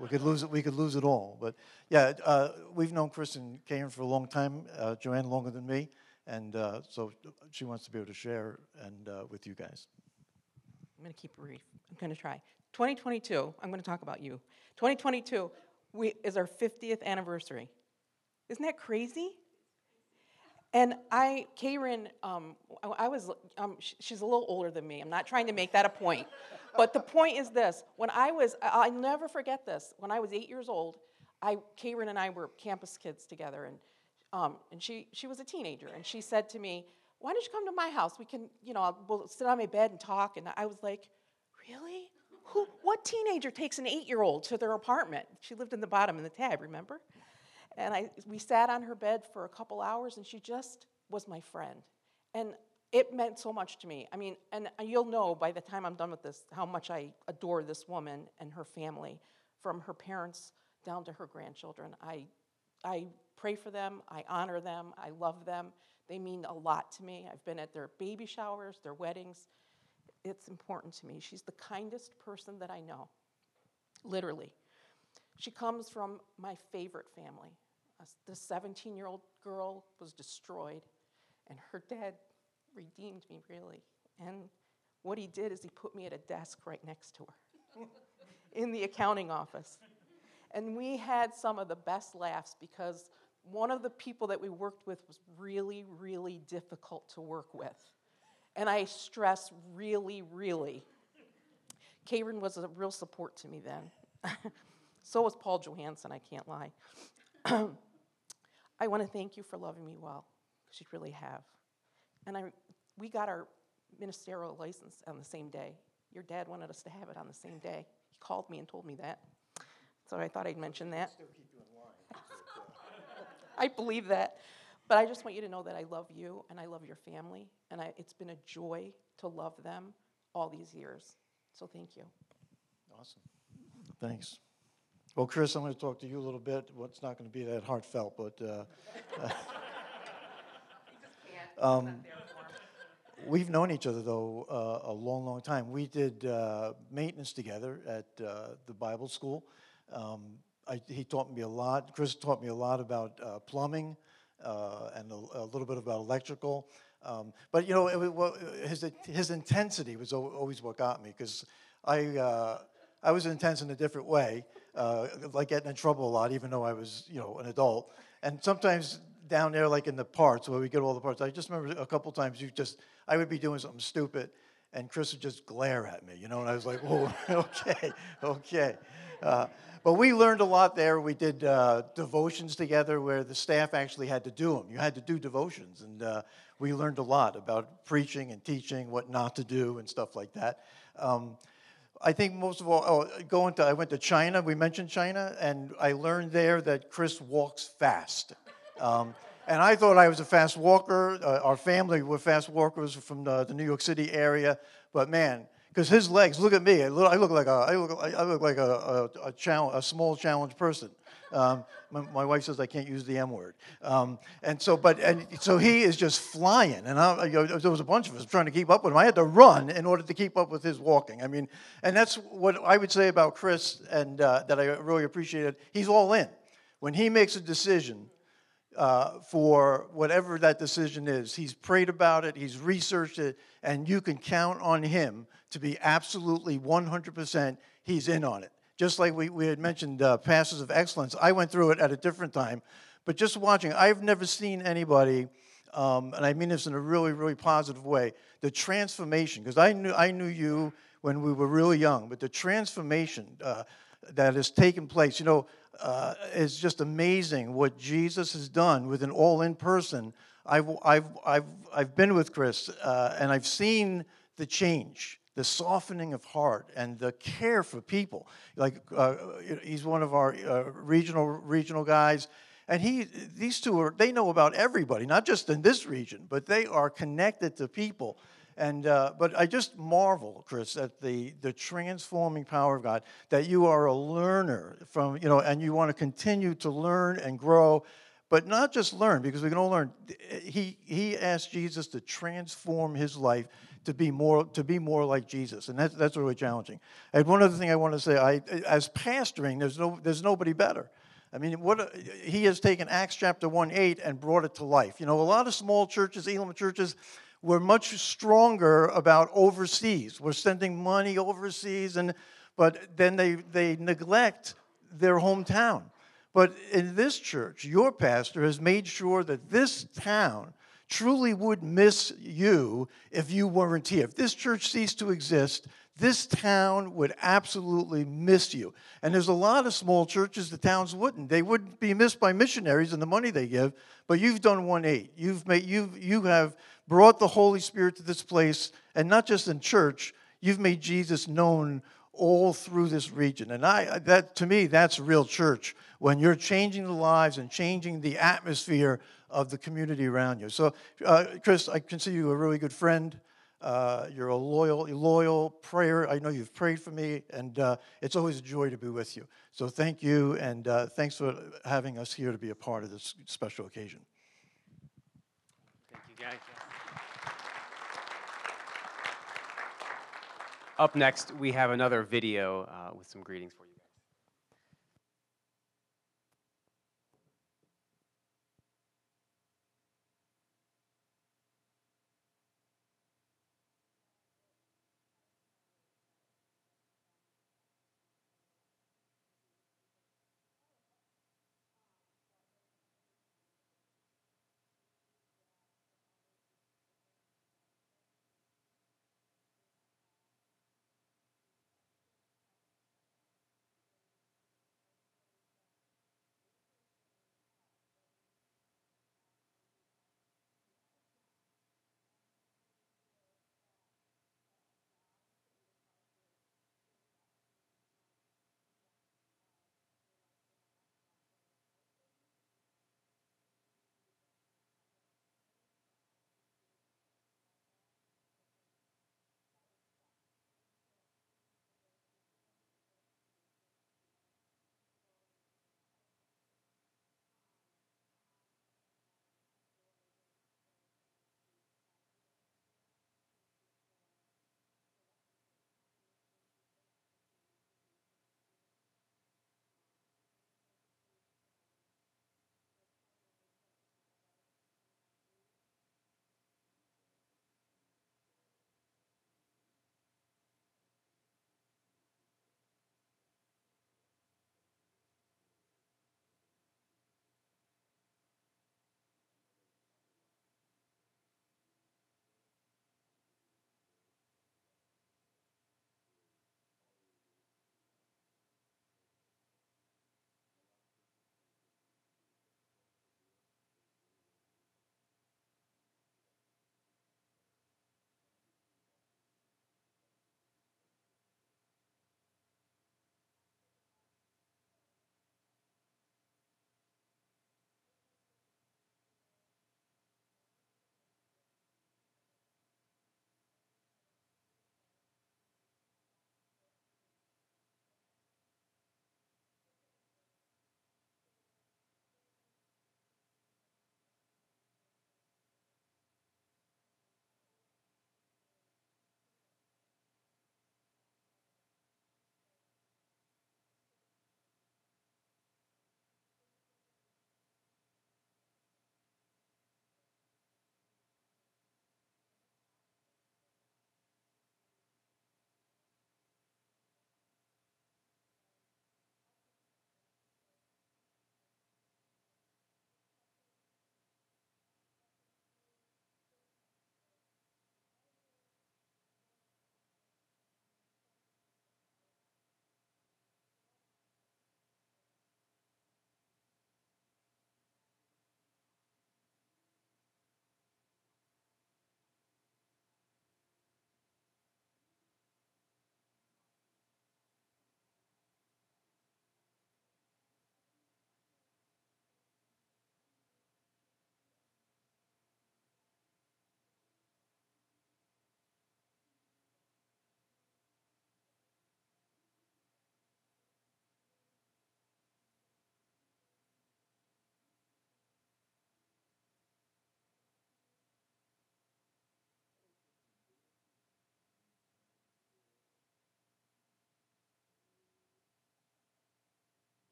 we could lose it. We could lose it all. But yeah, we've known Chris and Karen for a long time. Joanne longer than me. And uh, so she wants to be able to share and uh, with you guys. I'm going to keep it brief. I'm going to try. 2022, I'm going to talk about you. 2022 we, is our 50th anniversary. Isn't that crazy? And I, Karen, um, I, was, um, she's a little older than me. I'm not trying to make that a point. but the point is this when I was, I'll never forget this. When I was eight years old, I, Karen and I were campus kids together, and, um, and she, she was a teenager, and she said to me, Why don't you come to my house? We can, you know, we'll sit on my bed and talk. And I was like, Really? Who, what teenager takes an eight year old to their apartment? She lived in the bottom in the tab, remember? And I, we sat on her bed for a couple hours, and she just was my friend. And it meant so much to me. I mean, and you'll know by the time I'm done with this how much I adore this woman and her family, from her parents down to her grandchildren. I, I pray for them, I honor them, I love them. They mean a lot to me. I've been at their baby showers, their weddings. It's important to me. She's the kindest person that I know, literally. She comes from my favorite family. The 17 year old girl was destroyed, and her dad redeemed me, really. And what he did is he put me at a desk right next to her in the accounting office. And we had some of the best laughs because one of the people that we worked with was really, really difficult to work with. And I stress really, really. Karen was a real support to me then. so was Paul Johansson, I can't lie. I want to thank you for loving me well, because you really have. And I, we got our ministerial license on the same day. Your dad wanted us to have it on the same day. He called me and told me that. So I thought I'd mention that. I believe that. But I just want you to know that I love you and I love your family, and I, it's been a joy to love them all these years. So thank you. Awesome. Thanks. Well, Chris, I'm going to talk to you a little bit. Well, not going to be that heartfelt, but uh, um, we've known each other though uh, a long, long time. We did uh, maintenance together at uh, the Bible school. Um, I, he taught me a lot. Chris taught me a lot about uh, plumbing uh, and a, a, little bit about electrical. Um, but you know, it, his his intensity was always what got me because I uh, I was intense in a different way, uh, like getting in trouble a lot, even though I was you know an adult. And sometimes down there, like in the parts where we get all the parts, I just remember a couple times you just I would be doing something stupid, and Chris would just glare at me, you know, and I was like, whoa, okay, okay. Uh, but we learned a lot there. We did uh, devotions together where the staff actually had to do them. You had to do devotions, and uh, we learned a lot about preaching and teaching, what not to do, and stuff like that. Um, I think most of all, oh, going to, I went to China. We mentioned China, and I learned there that Chris walks fast. Um, and I thought I was a fast walker. Uh, our family were fast walkers from the, the New York City area, but man, because his legs. Look at me. I look, like a I look, I look like a a, a, challenge, a small challenged person. Um, my, my, wife says I can't use the M word. Um, and so, but and so he is just flying, and I, there was a bunch of us trying to keep up with him. I had to run in order to keep up with his walking. I mean, and that's what I would say about Chris, and uh, that I really appreciated. He's all in. When he makes a decision, uh, for whatever that decision is. He's prayed about it, he's researched it, and you can count on him to be absolutely 100% he's in on it. Just like we, we had mentioned uh, Passes of Excellence, I went through it at a different time, but just watching, I've never seen anybody, um, and I mean this in a really, really positive way, the transformation, because I knew, I knew you when we were really young, but the transformation uh, that has taken place, you know, uh, is just amazing what Jesus has done with an all in person. I've, I've, I've, I've been with Chris uh, and I've seen the change, the softening of heart, and the care for people. Like uh, he's one of our uh, regional regional guys, and he these two are they know about everybody, not just in this region, but they are connected to people and, uh, but I just marvel, Chris, at the, the transforming power of God, that you are a learner from, you know, and you want to continue to learn and grow, but not just learn, because we can all learn. He, he asked Jesus to transform his life to be more, to be more like Jesus, and that's, that's really challenging. And one other thing I want to say, I, as pastoring, there's, no, there's nobody better. I mean, what he has taken Acts chapter 1 8 and brought it to life. You know, a lot of small churches, Elim churches, we're much stronger about overseas. We're sending money overseas, and, but then they, they neglect their hometown. But in this church, your pastor has made sure that this town truly would miss you if you weren't here. If this church ceased to exist, this town would absolutely miss you. And there's a lot of small churches the towns wouldn't. They wouldn't be missed by missionaries and the money they give, but you've done one eight. You've made you've you have brought the Holy Spirit to this place, and not just in church, you've made Jesus known all through this region. And I that to me, that's real church when you're changing the lives and changing the atmosphere of the community around you. So, uh, Chris, I consider you a really good friend. Uh, you're a loyal, loyal prayer. I know you've prayed for me, and uh, it's always a joy to be with you. So thank you, and uh, thanks for having us here to be a part of this special occasion. Thank you, guys. Up next, we have another video uh, with some greetings for you.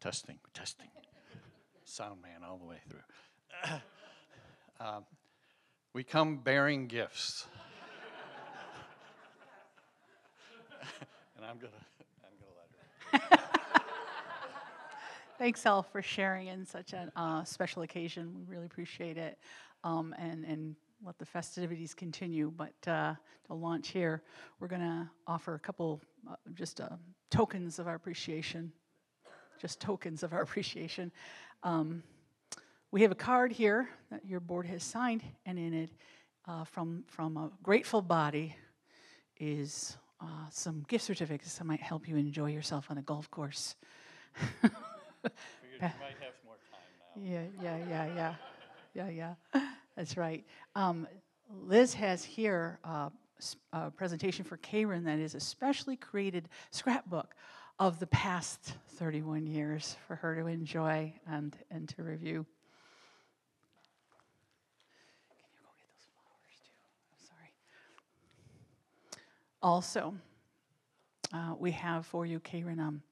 Testing, testing. Sound man all the way through. Um, we come bearing gifts. and I'm gonna, I'm gonna let her. Thanks, all for sharing in such a uh, special occasion. We really appreciate it. Um, and, and let the festivities continue. But uh, to launch here, we're going to offer a couple uh, just uh, tokens of our appreciation. Just tokens of our appreciation. Um, we have a card here that your board has signed, and in it, uh, from, from a grateful body, is uh, some gift certificates that might help you enjoy yourself on a golf course. You might have more time now. Yeah, yeah, yeah, yeah, yeah, yeah. That's right. Um, Liz has here uh, a presentation for Karen that is a specially created scrapbook of the past 31 years for her to enjoy and, and to review. Can you go get those flowers too? I'm sorry. Also, uh, we have for you, Karen, um,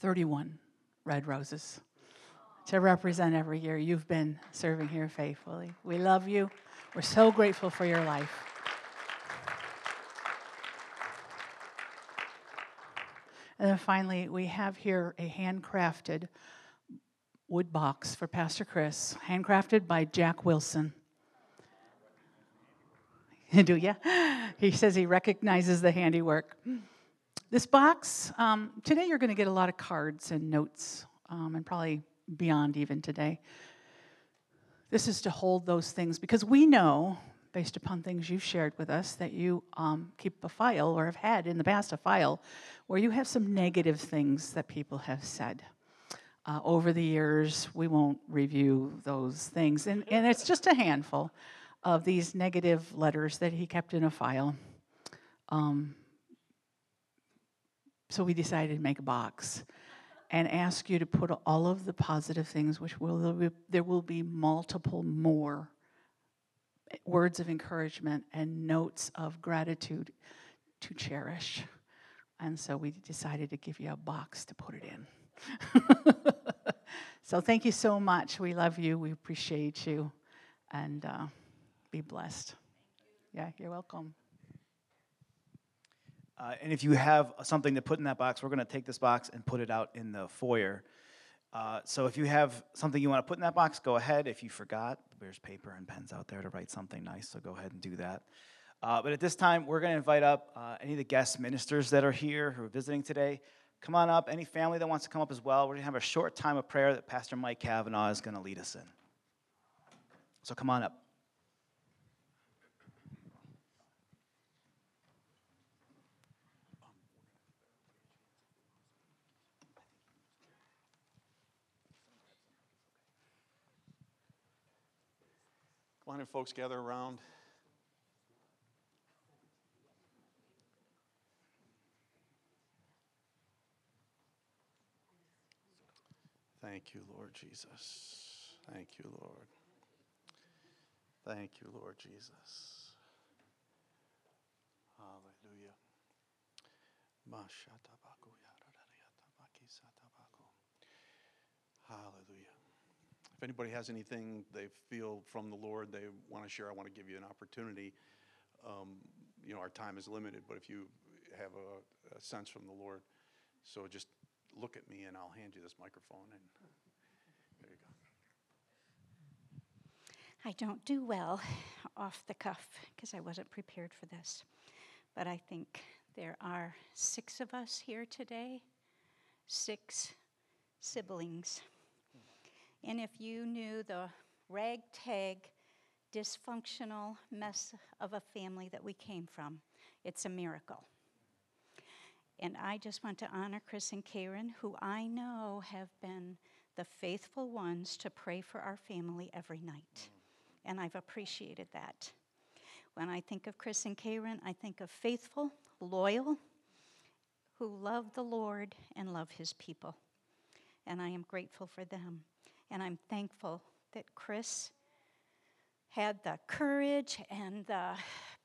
31 red roses to represent every year you've been serving here faithfully. We love you. We're so grateful for your life. And then finally, we have here a handcrafted wood box for Pastor Chris, handcrafted by Jack Wilson. Do you? He says he recognizes the handiwork. This box, um, today you're going to get a lot of cards and notes, um, and probably beyond even today. This is to hold those things because we know, based upon things you've shared with us, that you um, keep a file or have had in the past a file where you have some negative things that people have said. Uh, over the years, we won't review those things, and, and it's just a handful of these negative letters that he kept in a file. Um, so we decided to make a box and ask you to put all of the positive things, which will there will be multiple more words of encouragement and notes of gratitude to cherish. And so we decided to give you a box to put it in. so thank you so much. We love you. We appreciate you. And uh, be blessed. Yeah, you're welcome. Uh, and if you have something to put in that box, we're going to take this box and put it out in the foyer. Uh, so if you have something you want to put in that box, go ahead. If you forgot, there's paper and pens out there to write something nice, so go ahead and do that. Uh, but at this time, we're going to invite up uh, any of the guest ministers that are here who are visiting today. Come on up. Any family that wants to come up as well. We're going to have a short time of prayer that Pastor Mike Kavanaugh is going to lead us in. So come on up. On in, folks, gather around. Thank you, Lord Jesus. Thank you, Lord. Thank you, Lord Jesus. Hallelujah. Hallelujah. If anybody has anything they feel from the Lord they want to share, I want to give you an opportunity. Um, you know, our time is limited, but if you have a, a sense from the Lord, so just look at me and I'll hand you this microphone and there you go. I don't do well off the cuff because I wasn't prepared for this. But I think there are six of us here today, six siblings. And if you knew the ragtag, dysfunctional mess of a family that we came from, it's a miracle. And I just want to honor Chris and Karen, who I know have been the faithful ones to pray for our family every night. And I've appreciated that. When I think of Chris and Karen, I think of faithful, loyal, who love the Lord and love his people. And I am grateful for them. And I'm thankful that Chris had the courage and the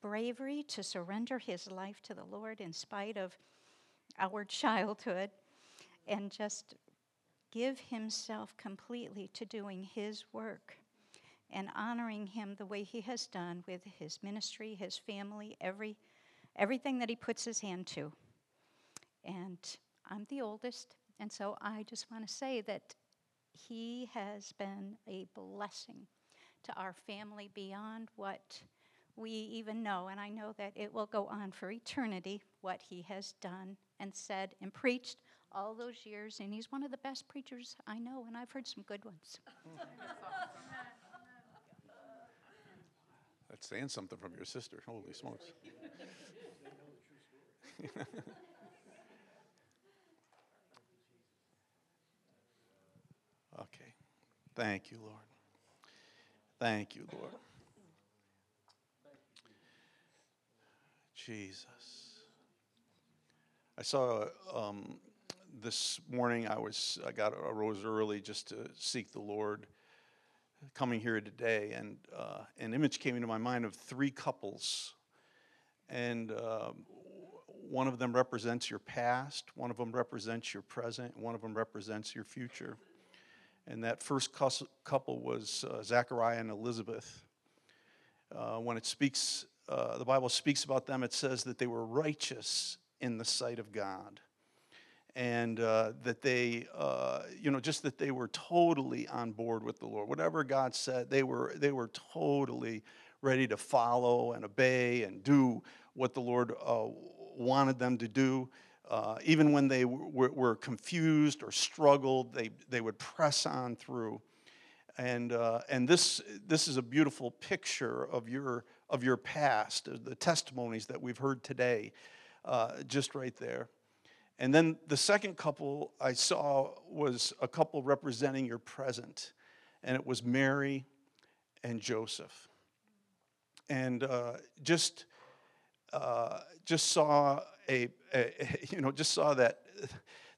bravery to surrender his life to the Lord in spite of our childhood and just give himself completely to doing his work and honoring him the way he has done with his ministry, his family, every, everything that he puts his hand to. And I'm the oldest, and so I just want to say that he has been a blessing to our family beyond what we even know. And I know that it will go on for eternity what he has done and said and preached all those years. And he's one of the best preachers I know, and I've heard some good ones. That's saying something from your sister. Holy smokes. okay. Thank you, Lord. Thank you, Lord. Jesus. I saw um, this morning. I was I got I rose early just to seek the Lord. Coming here today, and uh, an image came into my mind of three couples, and uh, one of them represents your past, one of them represents your present, one of them represents your future. And that first couple was uh, Zachariah and Elizabeth. Uh, when it speaks, uh, the Bible speaks about them, it says that they were righteous in the sight of God. And uh, that they, uh, you know, just that they were totally on board with the Lord. Whatever God said, they were, they were totally ready to follow and obey and do what the Lord uh, wanted them to do. Uh, even when they w- were confused or struggled, they, they would press on through. And, uh, and this, this is a beautiful picture of your, of your past, the testimonies that we've heard today, uh, just right there. And then the second couple I saw was a couple representing your present, and it was Mary and Joseph. And uh, just, uh, just saw a, a, you know, just saw that,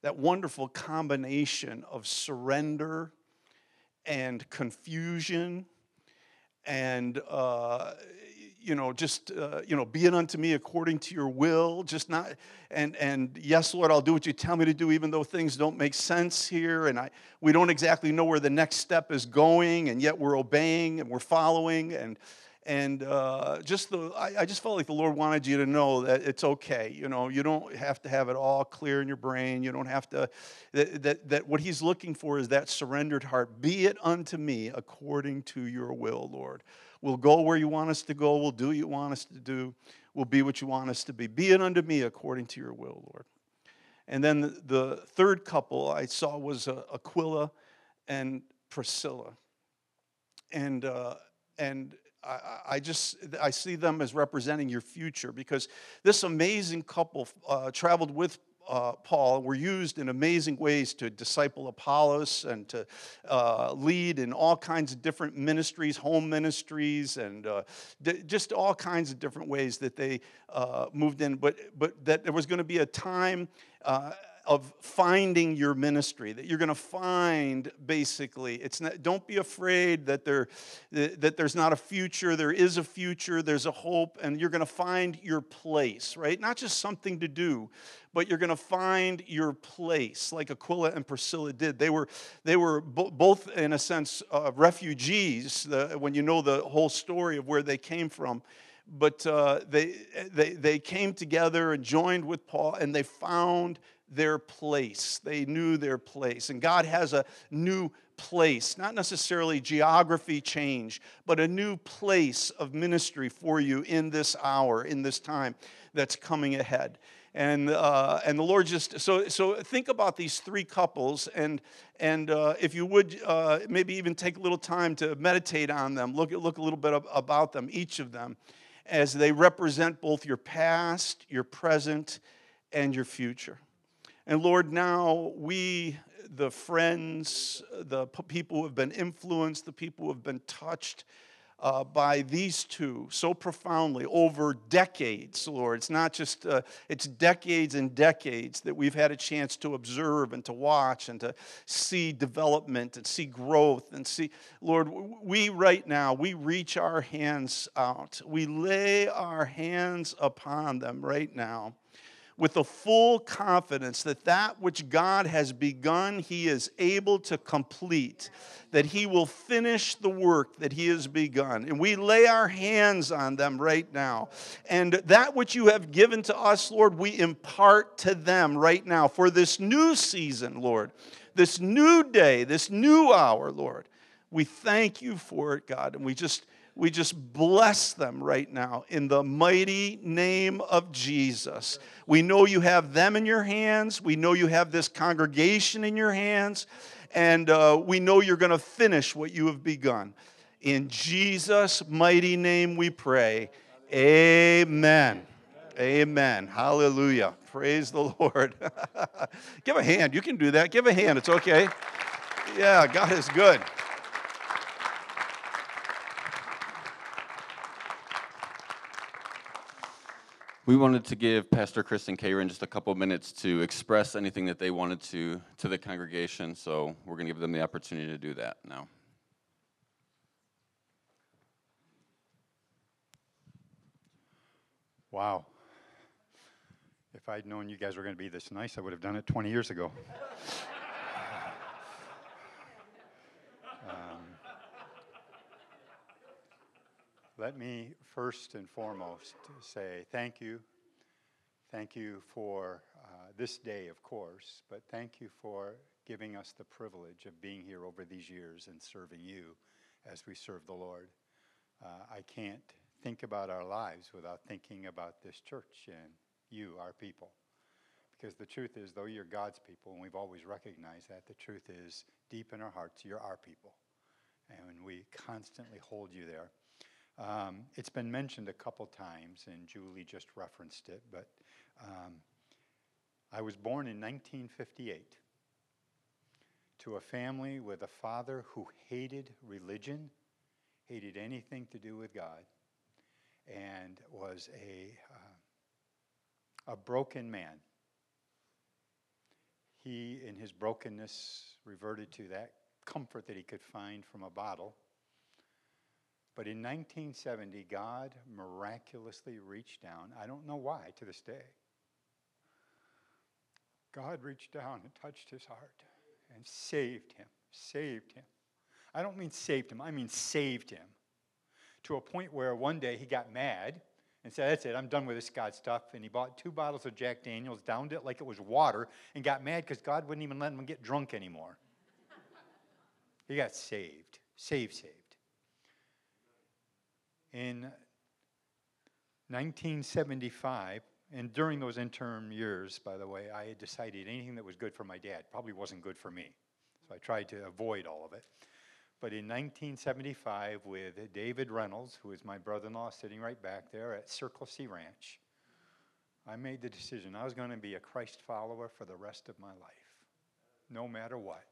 that wonderful combination of surrender and confusion and, uh, you know, just, uh, you know, be it unto me according to your will, just not, and, and yes, Lord, I'll do what you tell me to do, even though things don't make sense here, and I, we don't exactly know where the next step is going, and yet we're obeying and we're following, and, and uh, just the I, I, just felt like the lord wanted you to know that it's okay you know you don't have to have it all clear in your brain. You don't have to that, that, that what he's looking for is that surrendered heart. Be it unto me according to your will lord. We'll go where you want us to go. We'll do what you want us to do. We'll be what you want us to be. Be it unto me according to your will lord. And then the, third couple i saw was uh, aquila and priscilla. And uh, and I, I, just I see them as representing your future because this amazing couple uh, traveled with uh, Paul were used in amazing ways to disciple Apollos and to uh, lead in all kinds of different ministries, home ministries, and uh, d- just all kinds of different ways that they uh, moved in. But but that there was going to be a time uh, of finding your ministry that you're going to find basically it's not don't be afraid that there that there's not a future there is a future there's a hope and you're going to find your place right? Not just something to do but you're going to find your place like aquila and priscilla did. They were they were bo- both in a sense uh, refugees the, when you know the whole story of where they came from. But uh, they, they, they came together and joined with Paul, and they found their place. They knew their place. And God has a new place, not necessarily geography change, but a new place of ministry for you in this hour, in this time that's coming ahead. And, uh, and the Lord just, so, so think about these three couples, and, and uh, if you would, uh, maybe even take a little time to meditate on them, look, look a little bit about them, each of them, as they represent both your past, your present, and your future. And Lord, now we, the friends, the people who have been influenced, the people who have been touched uh, by these two so profoundly over decades, Lord. It's not just, uh, it's decades and decades that we've had a chance to observe and to watch and to see development and see growth and see, Lord, we right now, we reach our hands out. We lay our hands upon them right now with the full confidence that that which God has begun, He is able to complete, that He will finish the work that He has begun. And we lay our hands on them right now. And that which you have given to us, Lord, we impart to them right now for this new season, Lord, this new day, this new hour, Lord. We thank you for it, God. And we just we just bless them right now in the mighty name of Jesus. We know you have them in your hands. We know you have this congregation in your hands. And uh, we know you're going to finish what you have begun. In Jesus' mighty name we pray. Amen. Amen. Hallelujah. Praise the Lord. Give a hand. You can do that. Give a hand. It's okay. Yeah, God is good. We wanted to give Pastor Chris and Karen just a couple minutes to express anything that they wanted to to the congregation, so we're going to give them the opportunity to do that now. Wow. If I'd known you guys were going to be this nice, I would have done it 20 years ago. um, let me first and foremost say thank you. Thank you for uh, this day, of course, but thank you for giving us the privilege of being here over these years and serving you as we serve the Lord. Uh, I can't think about our lives without thinking about this church and you, our people. Because the truth is, though you're God's people, and we've always recognized that, the truth is, deep in our hearts, you're our people. And we constantly hold you there. Um, it's been mentioned a couple times, and Julie just referenced it, but um, I was born in 1958 to a family with a father who hated religion, hated anything to do with God, and was a, uh, a broken man. He, in his brokenness, reverted to that comfort that he could find from a bottle. But in 1970, God miraculously reached down. I don't know why to this day. God reached down and touched his heart and saved him, saved him. I don't mean saved him, I mean saved him. To a point where one day he got mad and said, That's it, I'm done with this God stuff. And he bought two bottles of Jack Daniels, downed it like it was water, and got mad because God wouldn't even let him get drunk anymore. he got saved, saved, saved. In 1975, and during those interim years, by the way, I had decided anything that was good for my dad probably wasn't good for me. So I tried to avoid all of it. But in 1975, with David Reynolds, who is my brother in law sitting right back there at Circle C Ranch, I made the decision I was going to be a Christ follower for the rest of my life, no matter what.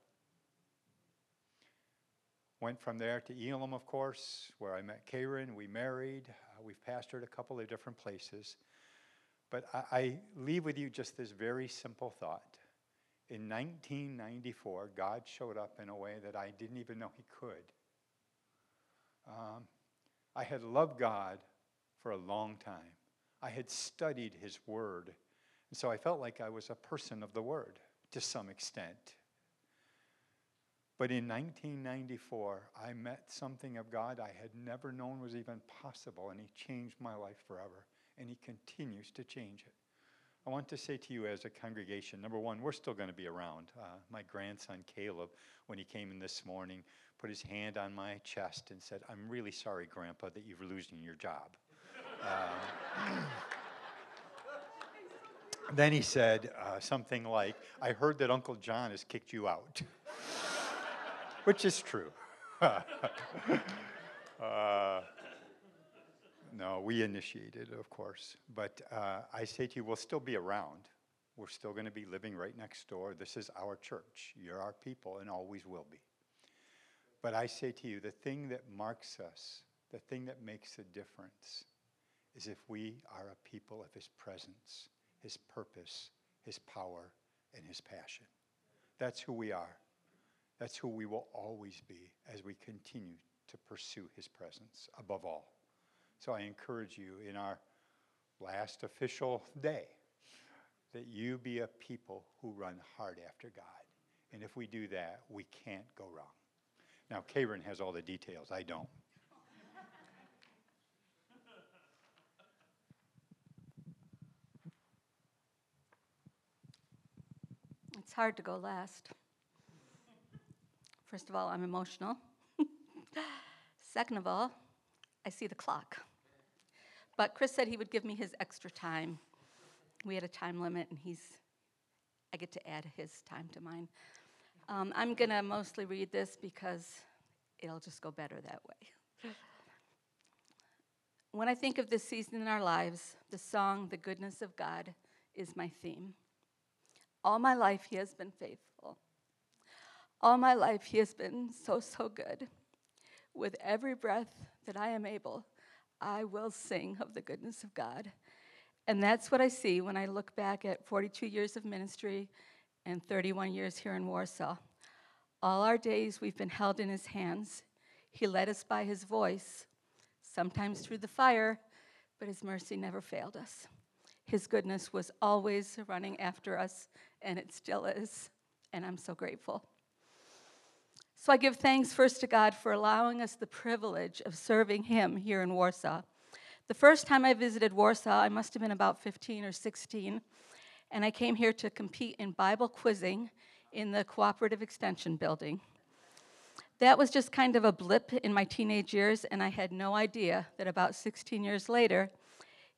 Went from there to Elim, of course, where I met Karen. We married. Uh, we've pastored a couple of different places. But I, I leave with you just this very simple thought. In 1994, God showed up in a way that I didn't even know He could. Um, I had loved God for a long time. I had studied His Word. And so I felt like I was a person of the Word to some extent. But in 1994, I met something of God I had never known was even possible, and He changed my life forever and He continues to change it. I want to say to you as a congregation number one, we're still going to be around. Uh, my grandson Caleb, when he came in this morning, put his hand on my chest and said, I'm really sorry, Grandpa, that you're losing your job. Um, then he said uh, something like, I heard that Uncle John has kicked you out, which is true. uh, no, we initiated it, of course. But uh, I say to you, we'll still be around. We're still going to be living right next door. This is our church. You're our people and always will be. But I say to you, the thing that marks us, the thing that makes a difference, is if we are a people of His presence, His purpose, His power, and His passion. That's who we are. That's who we will always be as we continue to pursue His presence above all. So I encourage you in our last official day that you be a people who run hard after God. And if we do that, we can't go wrong. Now, Karen has all the details. I don't. It's hard to go last. First of all, I'm emotional. Second of all, I see the clock. But Chris said he would give me his extra time. We had a time limit, and he's, I get to add his time to mine. Um, I'm going to mostly read this because it'll just go better that way. When I think of this season in our lives, the song, The Goodness of God, is my theme. All my life, He has been faithful. All my life, He has been so, so good. With every breath that I am able, I will sing of the goodness of God. And that's what I see when I look back at 42 years of ministry and 31 years here in Warsaw. All our days we've been held in His hands. He led us by His voice, sometimes through the fire, but His mercy never failed us. His goodness was always running after us, and it still is, and I'm so grateful. So I give thanks first to God for allowing us the privilege of serving Him here in Warsaw. The first time I visited Warsaw, I must have been about 15 or 16, and I came here to compete in Bible quizzing in the Cooperative Extension Building. That was just kind of a blip in my teenage years, and I had no idea that about 16 years later,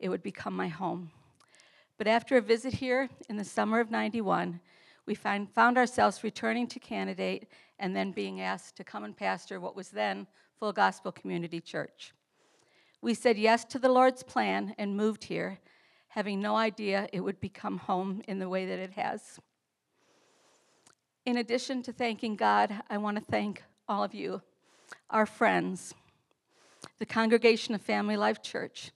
it would become my home. But after a visit here in the summer of 91, we find, found ourselves returning to candidate and then being asked to come and pastor what was then Full Gospel Community Church. We said yes to the Lord's plan and moved here, having no idea it would become home in the way that it has. In addition to thanking God, I want to thank all of you, our friends, the congregation of Family Life Church,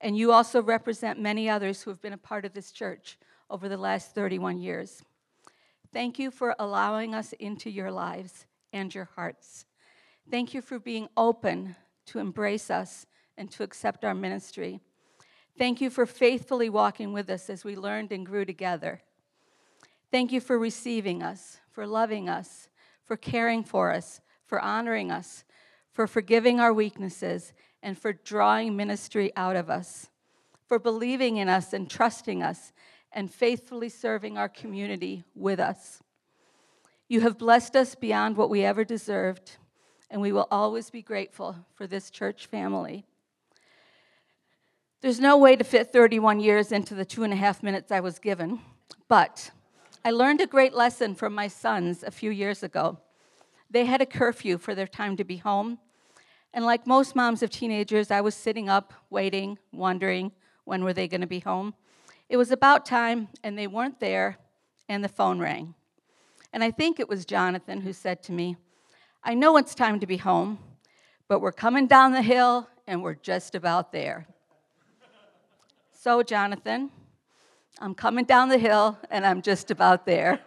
and you also represent many others who have been a part of this church over the last 31 years. Thank you for allowing us into your lives and your hearts. Thank you for being open to embrace us and to accept our ministry. Thank you for faithfully walking with us as we learned and grew together. Thank you for receiving us, for loving us, for caring for us, for honoring us, for forgiving our weaknesses, and for drawing ministry out of us, for believing in us and trusting us, and faithfully serving our community with us. You have blessed us beyond what we ever deserved, and we will always be grateful for this church family. There's no way to fit 31 years into the two and a half minutes I was given, but I learned a great lesson from my sons a few years ago. They had a curfew for their time to be home, and like most moms of teenagers, I was sitting up, waiting, wondering when were they going to be home. It was about time, and they weren't there, and the phone rang. And I think it was Jonathan who said to me, I know it's time to be home, but we're coming down the hill, and we're just about there. so, Jonathan, I'm coming down the hill, and I'm just about there.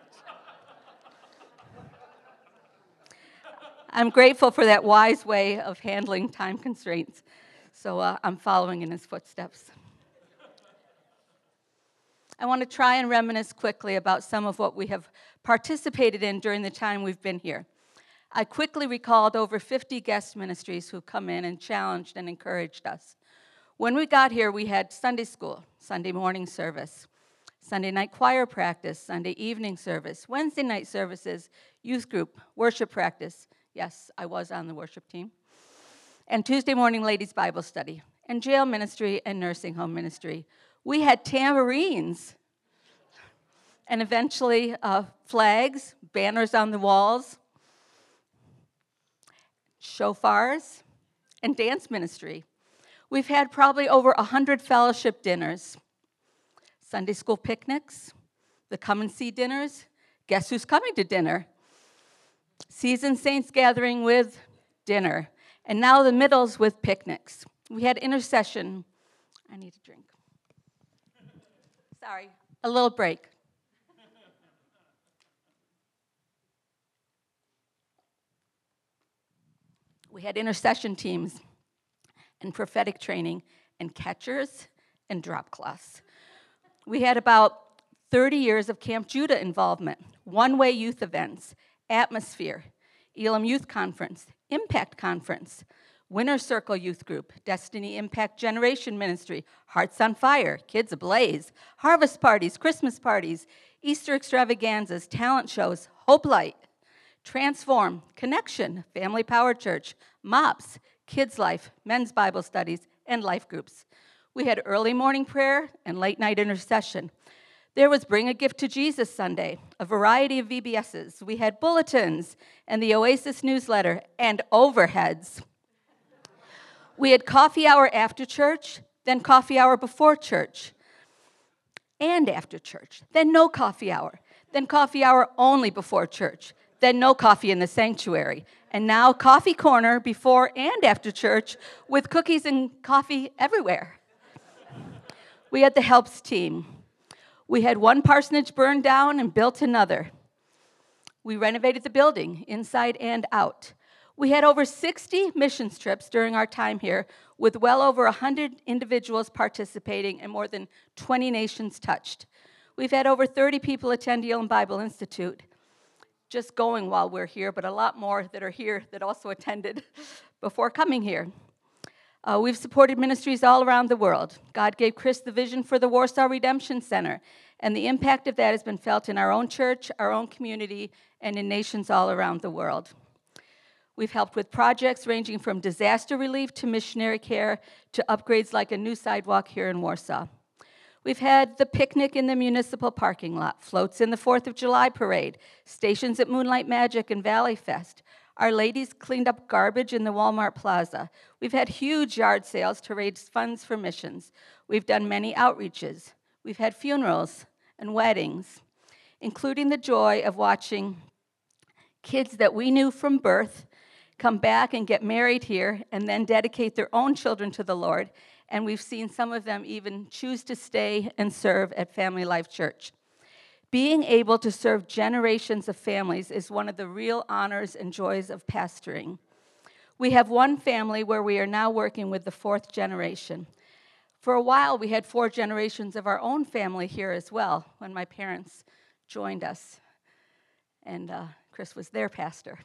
I'm grateful for that wise way of handling time constraints. So uh, I'm following in his footsteps. I want to try and reminisce quickly about some of what we have participated in during the time we've been here. I quickly recalled over 50 guest ministries who come in and challenged and encouraged us. When we got here, we had Sunday school, Sunday morning service, Sunday night choir practice, Sunday evening service, Wednesday night services, youth group, worship practice, Yes, I was on the worship team. And Tuesday morning ladies' Bible study, and jail ministry and nursing home ministry. We had tambourines, and eventually uh, flags, banners on the walls, shofars, and dance ministry. We've had probably over 100 fellowship dinners, Sunday school picnics, the come and see dinners. Guess who's coming to dinner? Season Saints gathering with dinner, and now the middles with picnics. We had intercession. I need a drink. Sorry, a little break. We had intercession teams and prophetic training and catchers and drop class. We had about 30 years of Camp Judah involvement, one way youth events, Atmosphere, Elim Youth Conference, Impact Conference, Winter Circle Youth Group, Destiny Impact Generation Ministry, Hearts on Fire, Kids Ablaze, Harvest Parties, Christmas Parties, Easter Extravaganzas, Talent Shows, Hope Light, Transform, Connection, Family Power Church, MOPS, Kids Life, Men's Bible Studies, and Life Groups. We had early morning prayer and late night intercession. There was Bring a Gift to Jesus Sunday, a variety of VBSs. We had bulletins and the Oasis newsletter and overheads. We had coffee hour after church, then coffee hour before church, and after church, then no coffee hour, then coffee hour only before church, then no coffee in the sanctuary, and now coffee corner before and after church with cookies and coffee everywhere. We had the helps team. We had one parsonage burned down and built another. We renovated the building inside and out. We had over 60 missions trips during our time here, with well over 100 individuals participating and more than 20 nations touched. We've had over 30 people attend Elim Bible Institute, just going while we're here, but a lot more that are here that also attended before coming here. Uh, we've supported ministries all around the world. God gave Chris the vision for the Warsaw Redemption Center, and the impact of that has been felt in our own church, our own community, and in nations all around the world. We've helped with projects ranging from disaster relief to missionary care to upgrades like a new sidewalk here in Warsaw. We've had the picnic in the municipal parking lot, floats in the 4th of July parade, stations at Moonlight Magic and Valley Fest. Our ladies cleaned up garbage in the Walmart Plaza. We've had huge yard sales to raise funds for missions. We've done many outreaches. We've had funerals and weddings, including the joy of watching kids that we knew from birth come back and get married here and then dedicate their own children to the Lord. And we've seen some of them even choose to stay and serve at Family Life Church. Being able to serve generations of families is one of the real honors and joys of pastoring. We have one family where we are now working with the fourth generation. For a while, we had four generations of our own family here as well when my parents joined us, and uh, Chris was their pastor.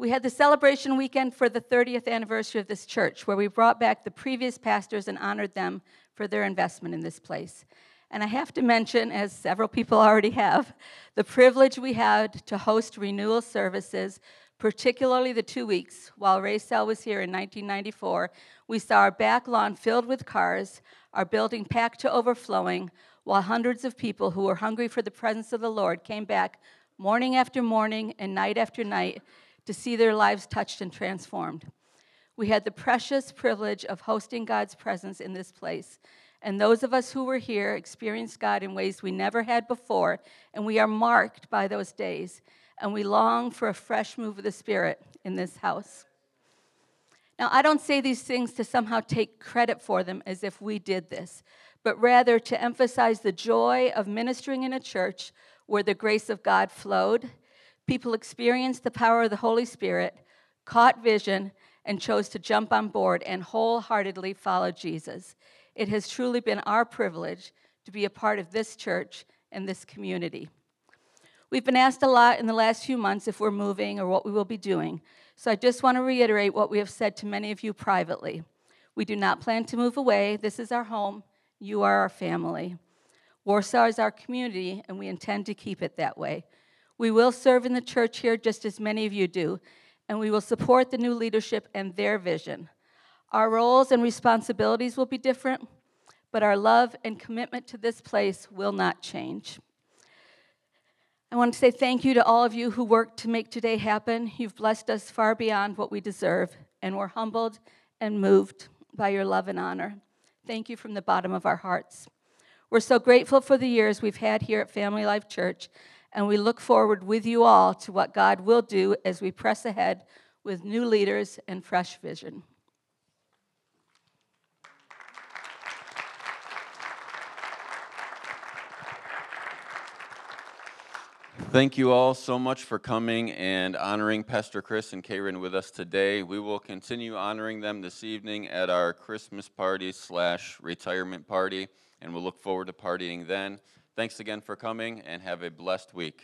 We had the celebration weekend for the 30th anniversary of this church, where we brought back the previous pastors and honored them for their investment in this place. And I have to mention, as several people already have, the privilege we had to host renewal services, particularly the two weeks while Ray Sell was here in 1994. We saw our back lawn filled with cars, our building packed to overflowing, while hundreds of people who were hungry for the presence of the Lord came back morning after morning and night after night to see their lives touched and transformed. We had the precious privilege of hosting God's presence in this place. And those of us who were here experienced God in ways we never had before, and we are marked by those days. And we long for a fresh move of the Spirit in this house. Now, I don't say these things to somehow take credit for them as if we did this, but rather to emphasize the joy of ministering in a church where the grace of God flowed People experienced the power of the Holy Spirit, caught vision, and chose to jump on board and wholeheartedly follow Jesus. It has truly been our privilege to be a part of this church and this community. We've been asked a lot in the last few months if we're moving or what we will be doing. So I just want to reiterate what we have said to many of you privately. We do not plan to move away. This is our home. You are our family. Warsaw is our community, and we intend to keep it that way. We will serve in the church here just as many of you do, and we will support the new leadership and their vision. Our roles and responsibilities will be different, but our love and commitment to this place will not change. I want to say thank you to all of you who worked to make today happen. You've blessed us far beyond what we deserve, and we're humbled and moved by your love and honor. Thank you from the bottom of our hearts. We're so grateful for the years we've had here at Family Life Church and we look forward with you all to what God will do as we press ahead with new leaders and fresh vision. Thank you all so much for coming and honoring Pastor Chris and Karen with us today. We will continue honoring them this evening at our Christmas party slash retirement party, and we'll look forward to partying then. Thanks again for coming, and have a blessed week.